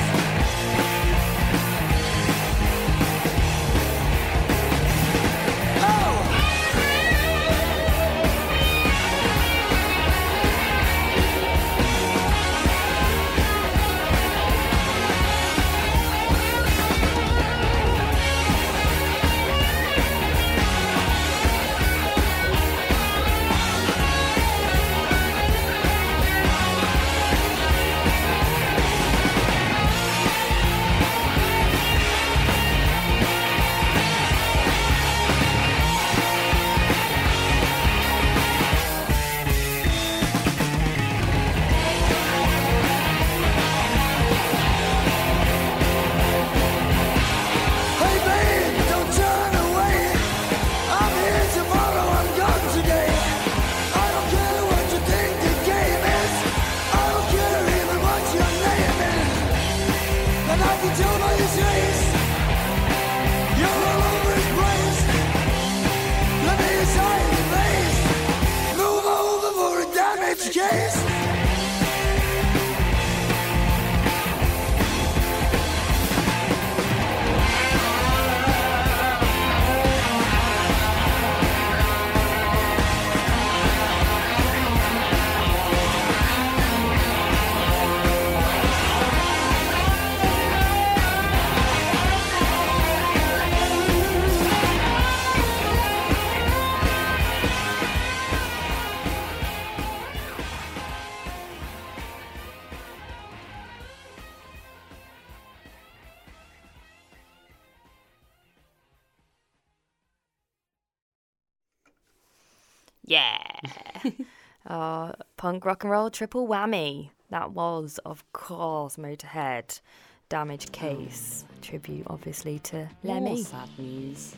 punk rock and roll triple whammy. That was, of course, Motorhead. Damage Case. Tribute, obviously, to More Lemmy. sad news.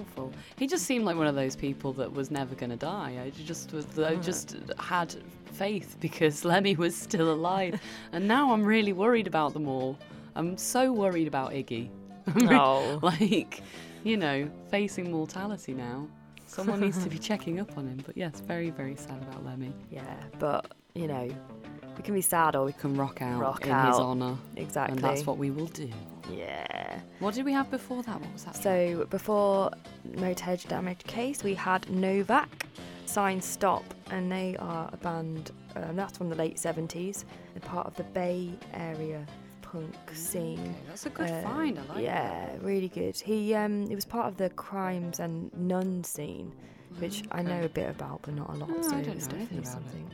Awful. He just seemed like one of those people that was never going to die. I just was. I mm. just had faith because (laughs) Lemmy was still alive, and now I'm really worried about them all. I'm so worried about Iggy. (laughs) Oh. like, you know, facing mortality now. Someone needs to be checking up on him. But yes, very, very sad about Lemmy. Yeah, but, you know, we can be sad or we Can rock out rock in out. his honour. Exactly. And that's what we will do. Yeah. What did we have before that? What was that? So before Motorhead Damage Case, we had Novak, Sign Stop, and they are a band um, that's from the late 70s. They're part of the Bay Area punk scene. that's a good find, I like Yeah, really good. He um, he was part of the crimes and nun scene, which I know a bit about, but not a lot. I so don't it's know definitely about it. something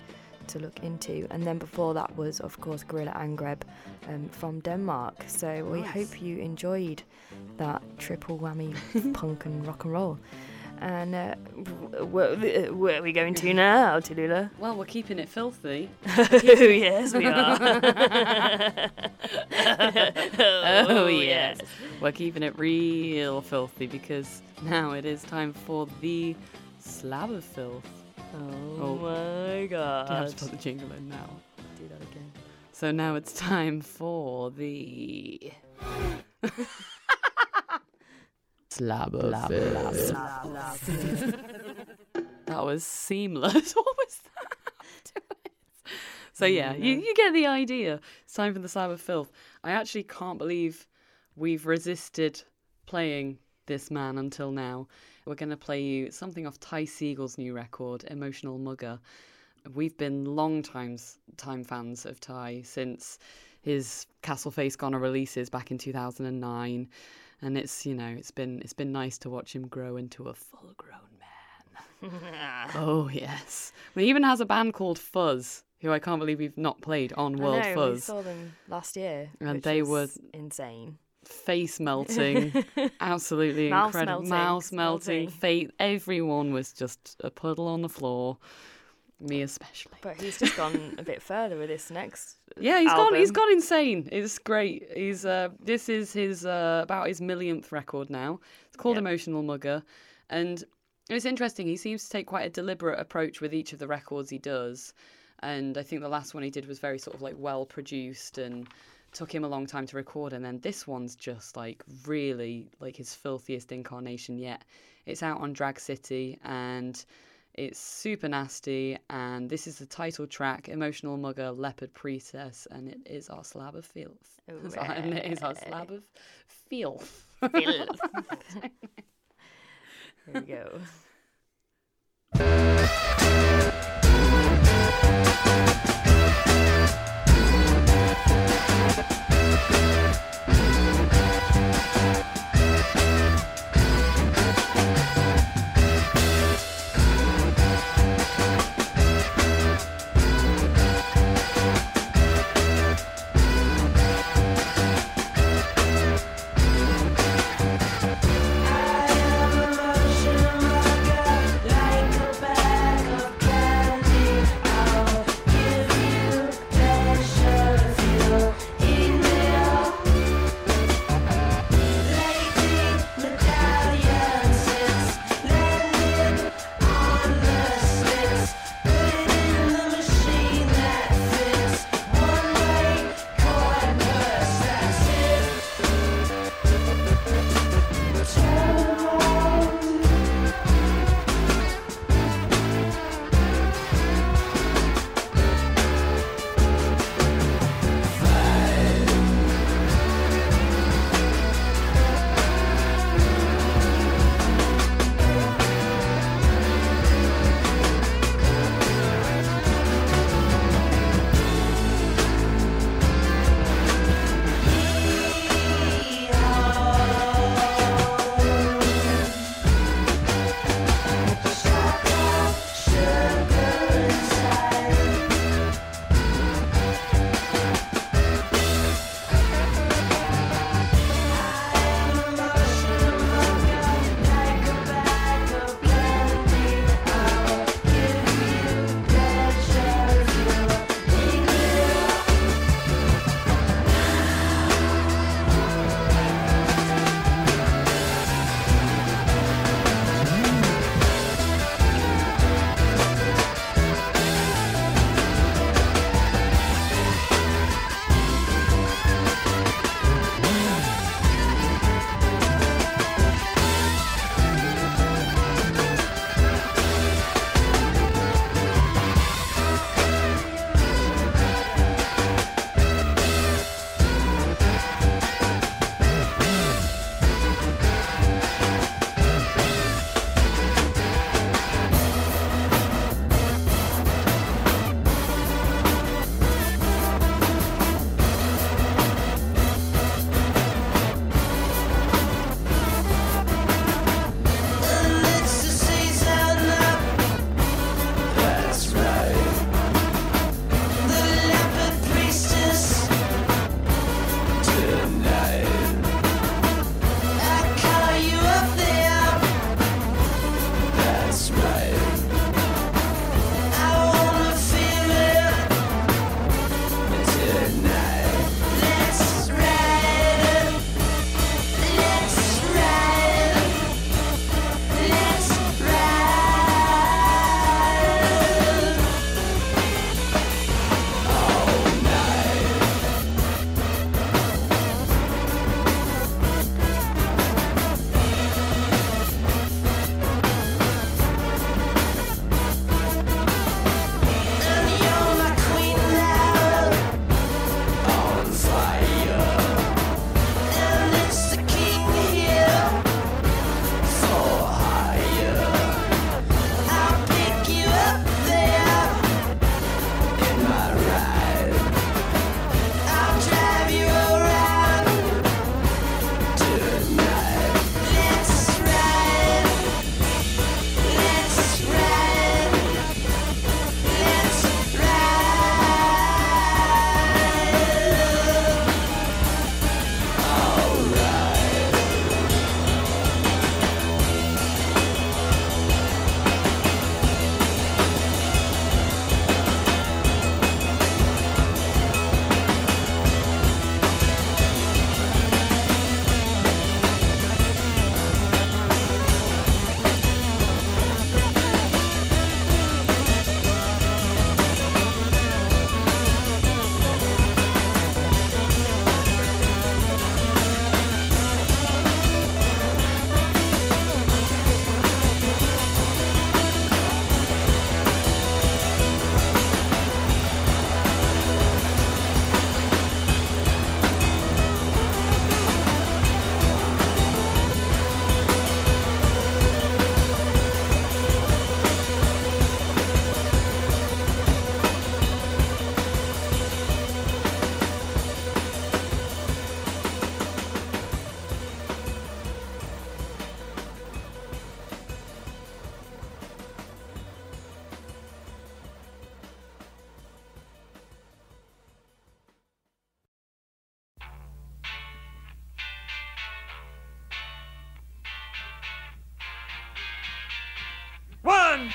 to look into. And then before that was, of course, Gorilla Angreb um, from Denmark. So we hope you enjoyed that triple whammy (laughs) punk and rock and roll. And uh, where, where are we going to now, Tallulah? Well, we're keeping it filthy. (laughs) oh, yes, we are. (laughs) oh, yes. We're keeping it real filthy because now it is time for the slab of filth. Oh, my god. Do you have to put the jingle in now? Do that again. So now it's time for the (laughs) slab of Slab, filth. slab, slab. that was seamless. (laughs) what was that? so yeah, you, you get the idea. It's time for the slab of filth. I actually can't believe we've resisted playing this man until now. We're going to play you something off Ty Segall's new record, Emotional Mugger. We've been long times time fans of Ty since his Castle Face Goner releases back in 2009 and it's you know it's been it's been nice to watch him grow into a full grown man. (laughs) oh yes. He even has a band called Fuzz, who I can't believe we've not played on World Fuzz. I know, we saw them last year, And they were insane. face (laughs) melting, absolutely Mouse incredible. melting, Mouse melting, melting. face. Everyone was just a puddle on the floor. Me especially. But he's just gone a bit further with this next. Yeah, he's gone. He's album. gone insane. It's great. He's uh, this is his uh, about his millionth record now. It's called Emotional Mugger, and it's interesting. He seems to take quite a deliberate approach with each of the records he does, and I think the last one he did was very sort of like well produced and took him a long time to record. And then this one's just like really like his filthiest incarnation yet. It's out on Drag City and. It's super nasty, and this is the title track, Emotional Mugger, Leopard Priestess, and it is our slab of filth. (laughs) and it is our eh. slab of filth. Filth. (laughs) Here we go.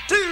Two,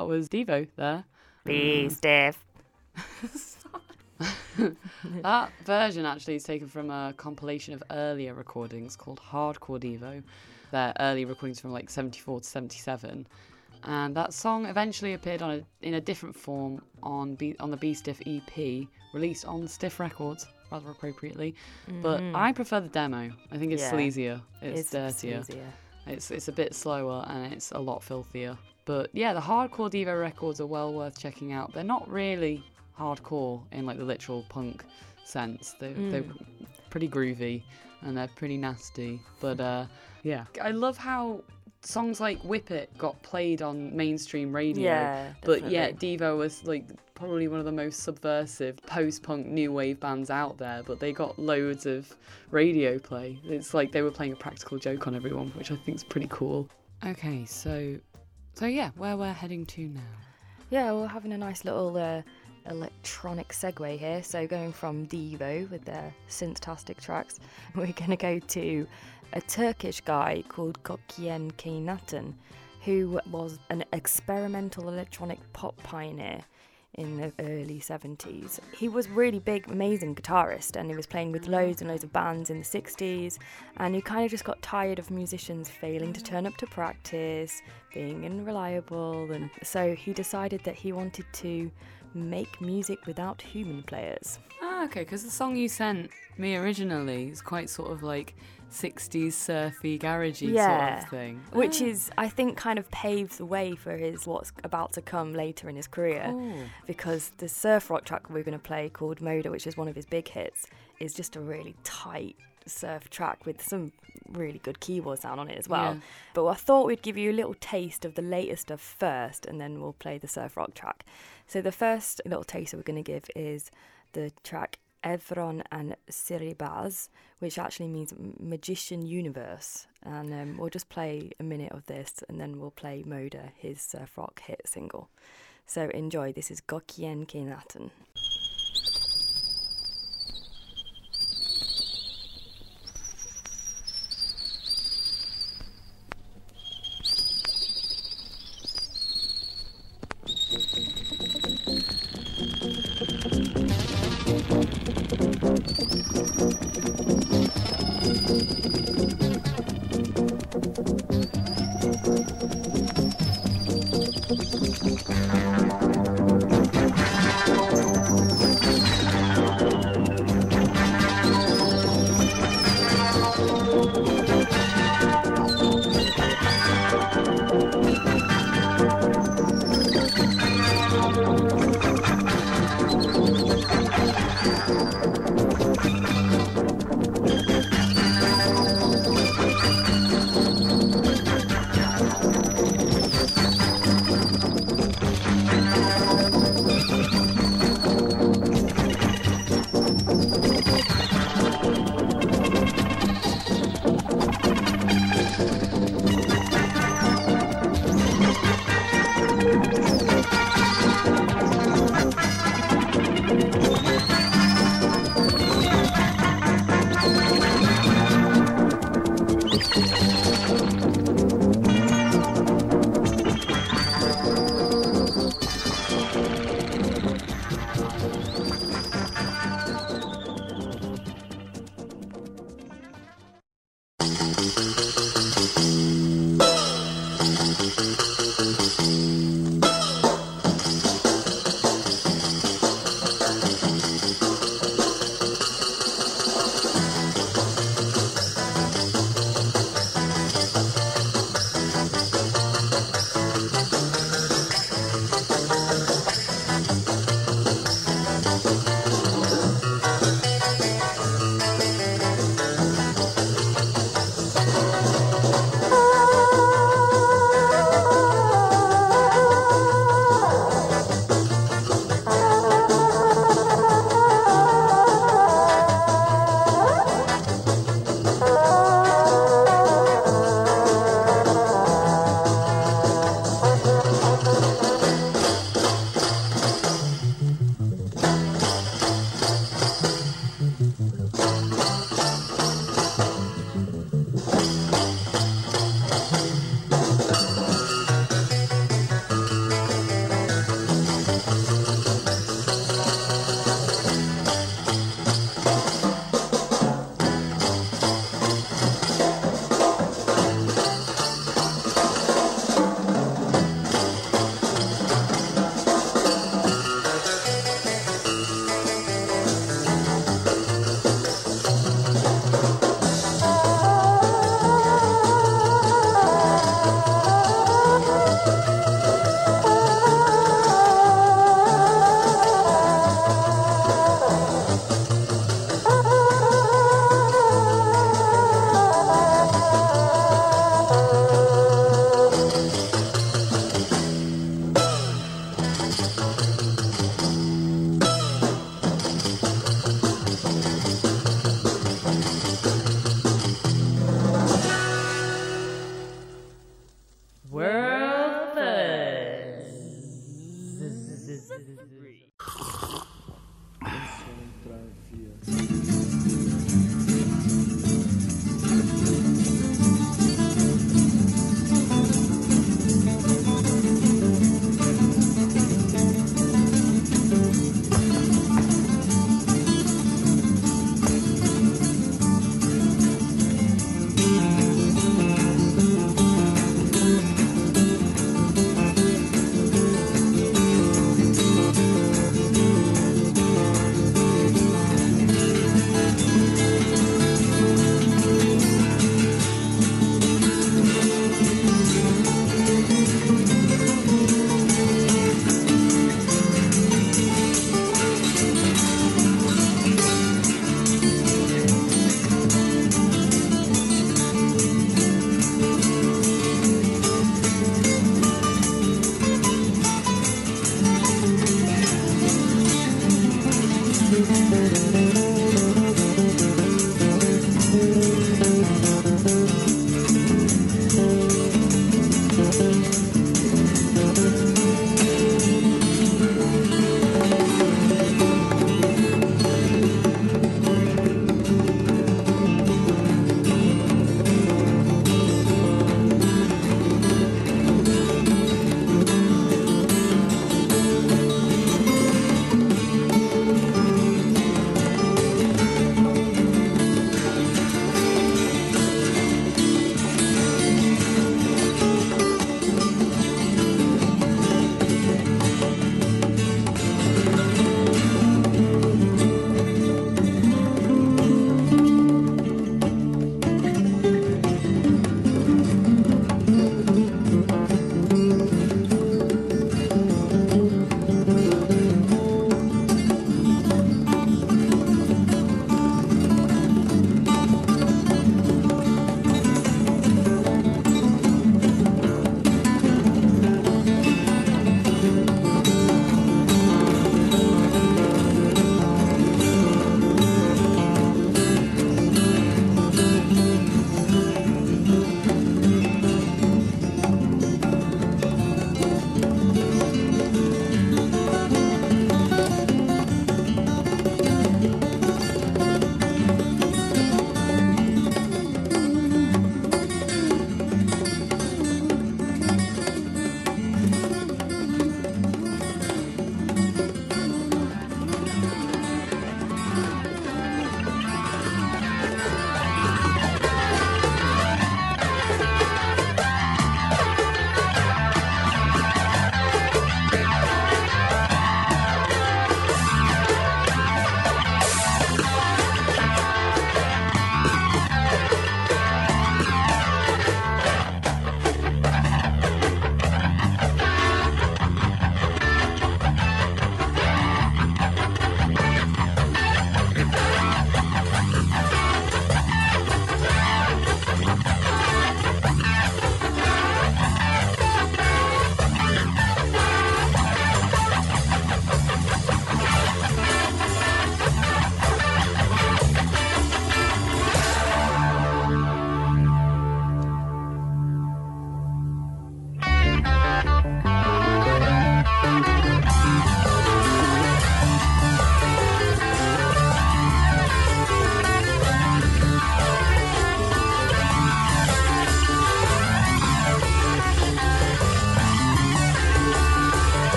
that was Devo there. Be Mm. stiff. (laughs) that version actually is taken from a compilation of earlier recordings called Hardcore Devo. They're early recordings from like 74 to 77. And that song eventually appeared on a, in a different form on B, on the Be Stiff EP, released on Stiff Records, rather appropriately. But Mhm. I prefer the demo. I think it's Yeah. sleazier, it's, It's dirtier. sleazier. It's it's a bit slower and it's a lot filthier. But yeah, the hardcore Devo records are well worth checking out. They're not really hardcore in like the literal punk sense. They're, they're Mm. pretty groovy and they're pretty nasty. But uh, yeah, I love how songs like Whip It got played on mainstream radio. Yeah, but yet Devo was like probably one of the most subversive post-punk new wave bands out there. But they got loads of radio play. It's like they were playing a practical joke on everyone, which I think is pretty cool. Okay, so so yeah, where we're heading to now. Yeah, we're having a nice little uh, electronic segue here. So going from Devo with their synthtastic tracks, (laughs) we're going to go to a Turkish guy called Gökçen Kaynatan, who was an experimental electronic pop pioneer in the early 70s. He was really big, amazing guitarist, and he was playing with loads and loads of bands in the 60s. And he kind of just got tired of musicians failing to turn up to practice, being unreliable, and so he decided that he wanted to make music without human players. Ah, okay, because the song you sent me originally is quite sort of like 60s surfy, garagey yeah, sort of thing. which Ah. is I think kind of paves the way for his what's about to come later in his career. Cool. Because the surf rock track we're going to play called Moda, which is one of his big hits, is just a really tight surf track with some really good keyboard sound on it as well. Yeah. But I thought we'd give you a little taste of the latest stuff first, and then we'll play the surf rock track. So the first little taste that we're going to give is the track Evren and Sihirbaz, which actually means Magician Universe. And um, we'll just play a minute of this, and then we'll play Moda, his surf rock hit single. So enjoy. This is Gökçen Kaynatan.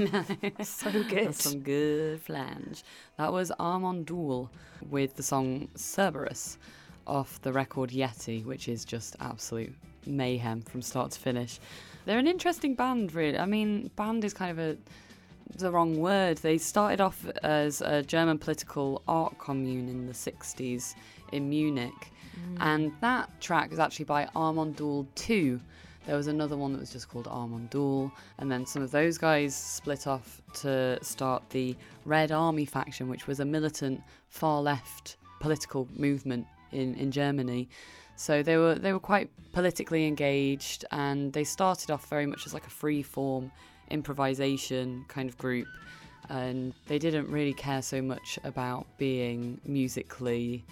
I (laughs) know. So good. That's some good flange. That was Amon Düül with the song Cerberus off the record Yeti, which is just absolute mayhem from start to finish. They're an interesting band, really. I mean, band is kind of a the wrong word. They started off as a German political art commune in the 60s in Munich. Mm. And that track is actually by Amon Düül 2. There was another one that was just called Amon Düül. And then some of those guys split off to start the Red Army faction, which was a militant far left political movement in, in Germany. So they were they were quite politically engaged, and they started off very much as like a free form improvisation kind of group, and they didn't really care so much about being musically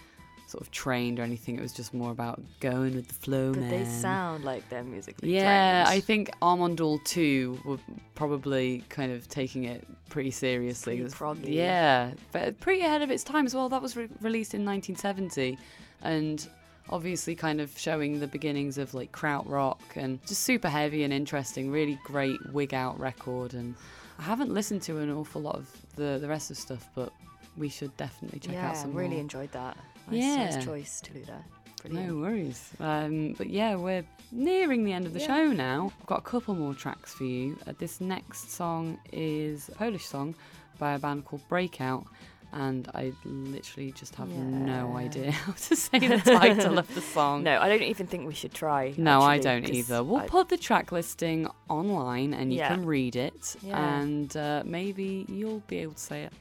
sort of trained or anything. It was just more about going with the flow, But man. they sound like they're musically Yeah, I think Amon Düül 2 were probably kind of taking it pretty seriously. Pretty It was- proggy. Yeah, but pretty ahead of its time as well. That was re- released in 1970 and obviously kind of showing the beginnings of like krautrock and just super heavy and interesting. Really great wig out record. And I haven't listened to an awful lot of the, the rest of stuff, but we should definitely check yeah, out some I really more. enjoyed that. Nice, Yeah. choice to do that. Brilliant. No worries. Um, but yeah, we're nearing the end of the Yeah. show now. I've got a couple more tracks for you. Uh, this next song is a Polish song by a band called Breakout. And I literally just have no idea (laughs) how to say the title of the (laughs) song. No, I don't even think we should try. No, I don't either. We'll I- put the track listing online and you Yeah. can read it. Yeah. And uh, maybe you'll be able to say it.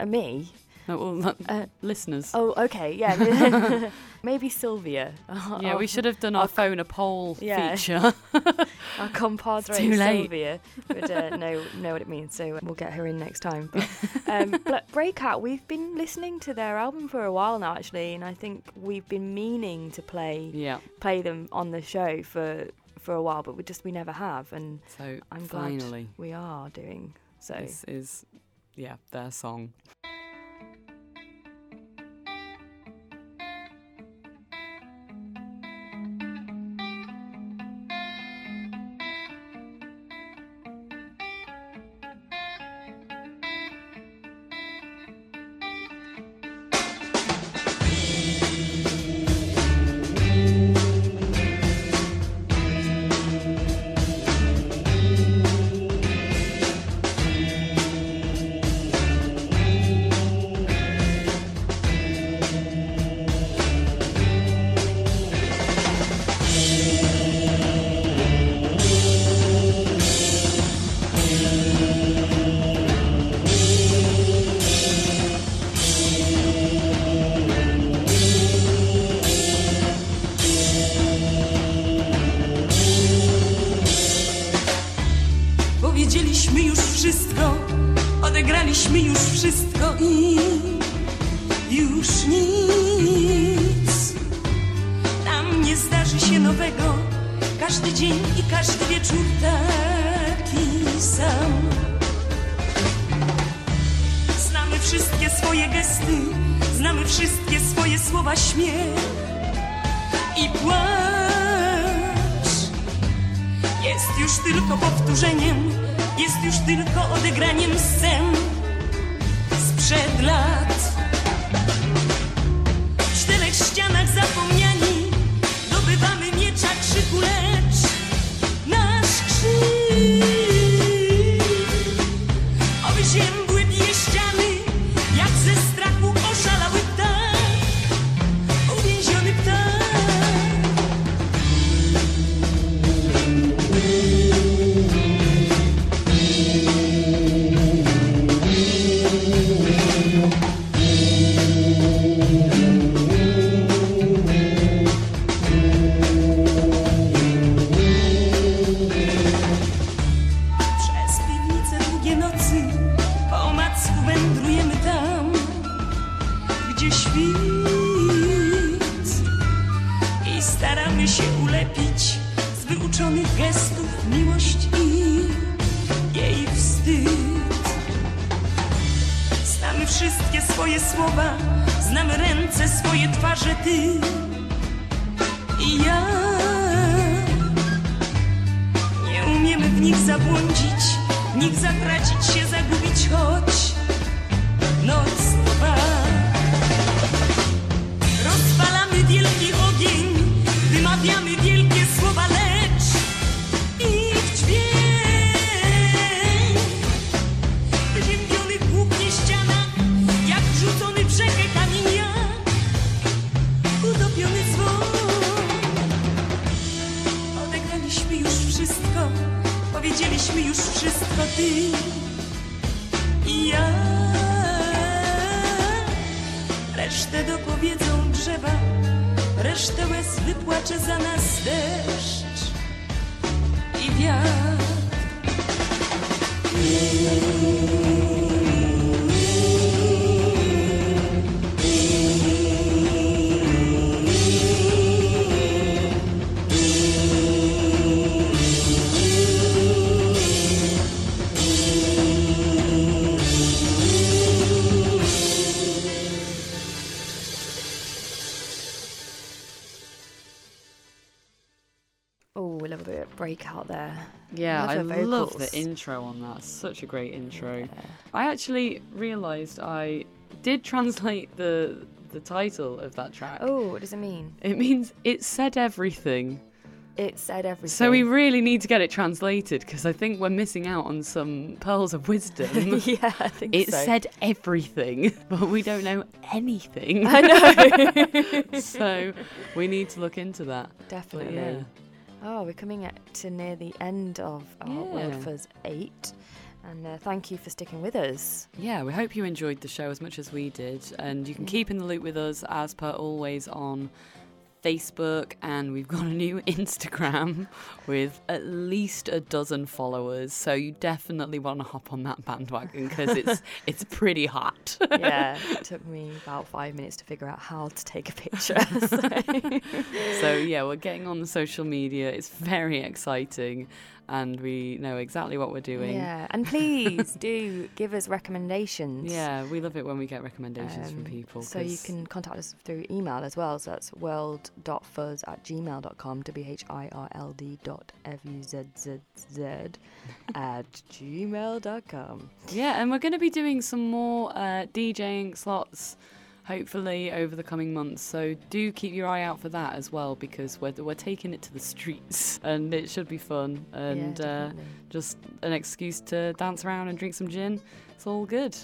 Uh, me? (laughs) No, well, listeners. Oh, okay, yeah. (laughs) (laughs) maybe Sylvia. Yeah, we should have done our phone a poll Yeah. feature. Our compadre It's too late. Sylvia would uh, know know what it means, so we'll get her in next time. But, um, but Breakout, we've been listening to their album for a while now, actually, and I think we've been meaning to play Yeah. play them on the show for for a while, but we just we never have, and So I'm finally. glad we are doing so. This is, yeah, their song. Ulepić z wyuczonych gestów miłość i jej wstyd. Znamy wszystkie swoje słowa, znamy ręce, swoje twarze, ty i ja. Nie umiemy w nich zabłądzić, w nich zatracić się, zagubić, choć noc powiedzieliśmy już wszystko, ty i ja. Resztę dopowiedzą drzewa, resztę łez wypłacze za nas deszcz i wiatr. Oh, breakout there. Yeah, Love I love the intro on that. Such a great intro. I actually realised I did (laughs) translate the the title of that track. Oh, what does it mean? It means it said everything. It said everything. So we really need to get it translated because I think we're missing out on some pearls of wisdom. (laughs) yeah, I think it so. said everything, (laughs) but we don't know anything. I know. so we need to look into that. But Definitely. yeah. Oh, we're coming at, to near the end of our World Yeah. Fuzz 8. And uh, thank you for sticking with us. Yeah, we hope you enjoyed the show as much as we did. And you can keep in the loop with us as per always on Facebook. And we've got a new (laughs) Instagram with at least a dozen followers. So you definitely want to hop on that bandwagon because it's (laughs) it's pretty hot. yeah, (laughs) it took me about five minutes to figure out how to take a picture. so- so yeah, we're getting on the social media. It's very exciting, and we know exactly what we're doing. Yeah, and please do (laughs) give us recommendations. Yeah, we love it when we get recommendations from Um, people. So you can contact us through email as well. So that's world.fuzz at gmail.com, W-H-I-R-L-D dot F-U-Z-Z-Z (laughs) at gmail.com. Yeah, and we're going to be doing some more uh, DJing slots hopefully over the coming months. So do keep your eye out for that as well because we're, we're taking it to the streets (laughs) and it should be fun and uh, just an excuse to dance around and drink some gin. It's all good.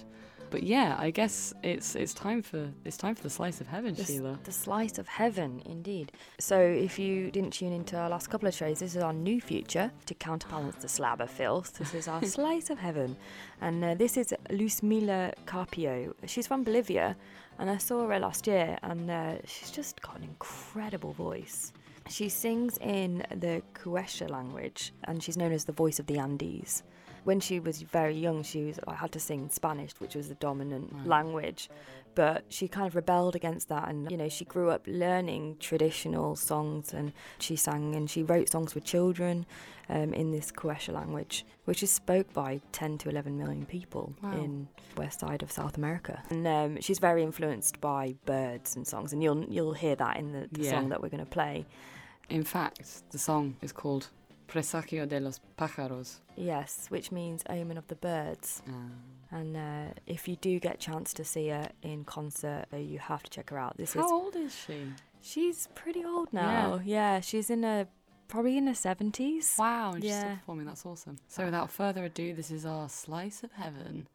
But yeah, I guess it's it's time for it's time for the slice of heaven, The, Sheila. the slice of heaven, indeed. So, if you didn't tune into our last couple of shows, this is our new future to counterbalance the slab of filth. This is our (laughs) slice of heaven, and uh, this is Luzmila Carpio. She's from Bolivia, and I saw her last year, and uh, she's just got an incredible voice. She sings in the Quechua language, and she's known as the voice of the Andes. When she was very young, she was I had to sing Spanish, which was the dominant Right. language but she kind of rebelled against that and you know she grew up learning traditional songs and she sang and she wrote songs for children um, in this Quechua language which is spoke by 10 to 11 million people Wow. in west side of South America and um, she's very influenced by birds and songs and you'll you'll hear that in the, the Yeah. song that we're going to play In fact, the song is called Presagio de los Pájaros. yes which means omen of the birds Ah. And uh, if you do get a chance to see her in concert uh, you have to check her out this How is old is she? She's pretty old now. Yeah, yeah she's in a probably in her seventies. Wow, and she's still performing. That's awesome. So without further ado, this is our slice of heaven.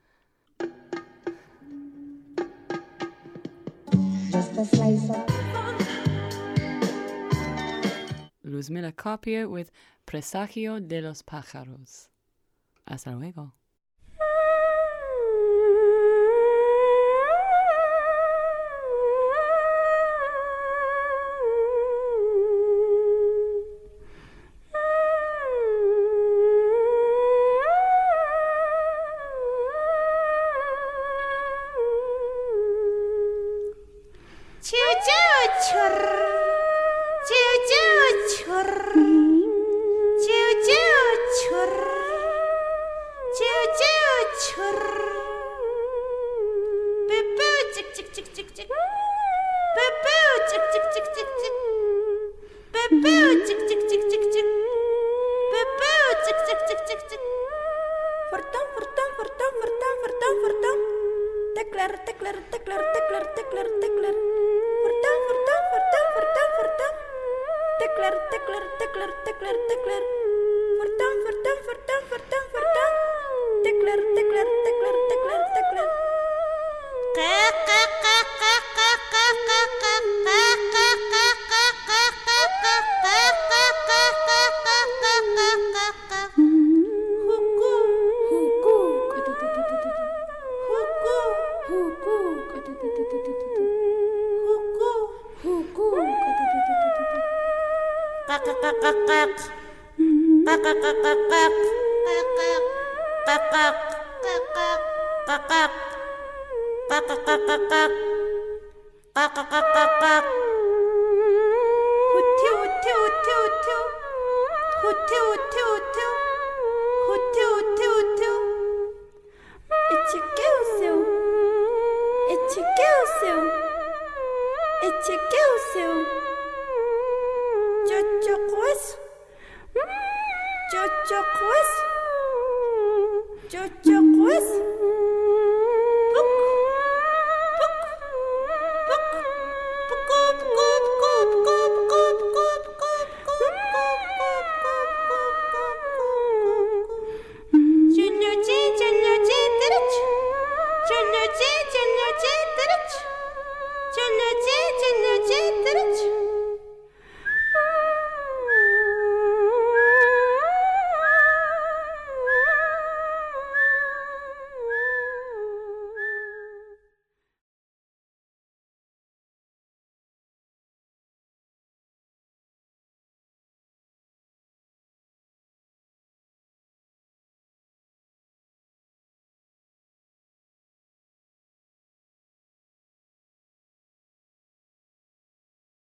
Just a slice of Luzmila Carpio with Presagio de los Pájaros. Hasta luego.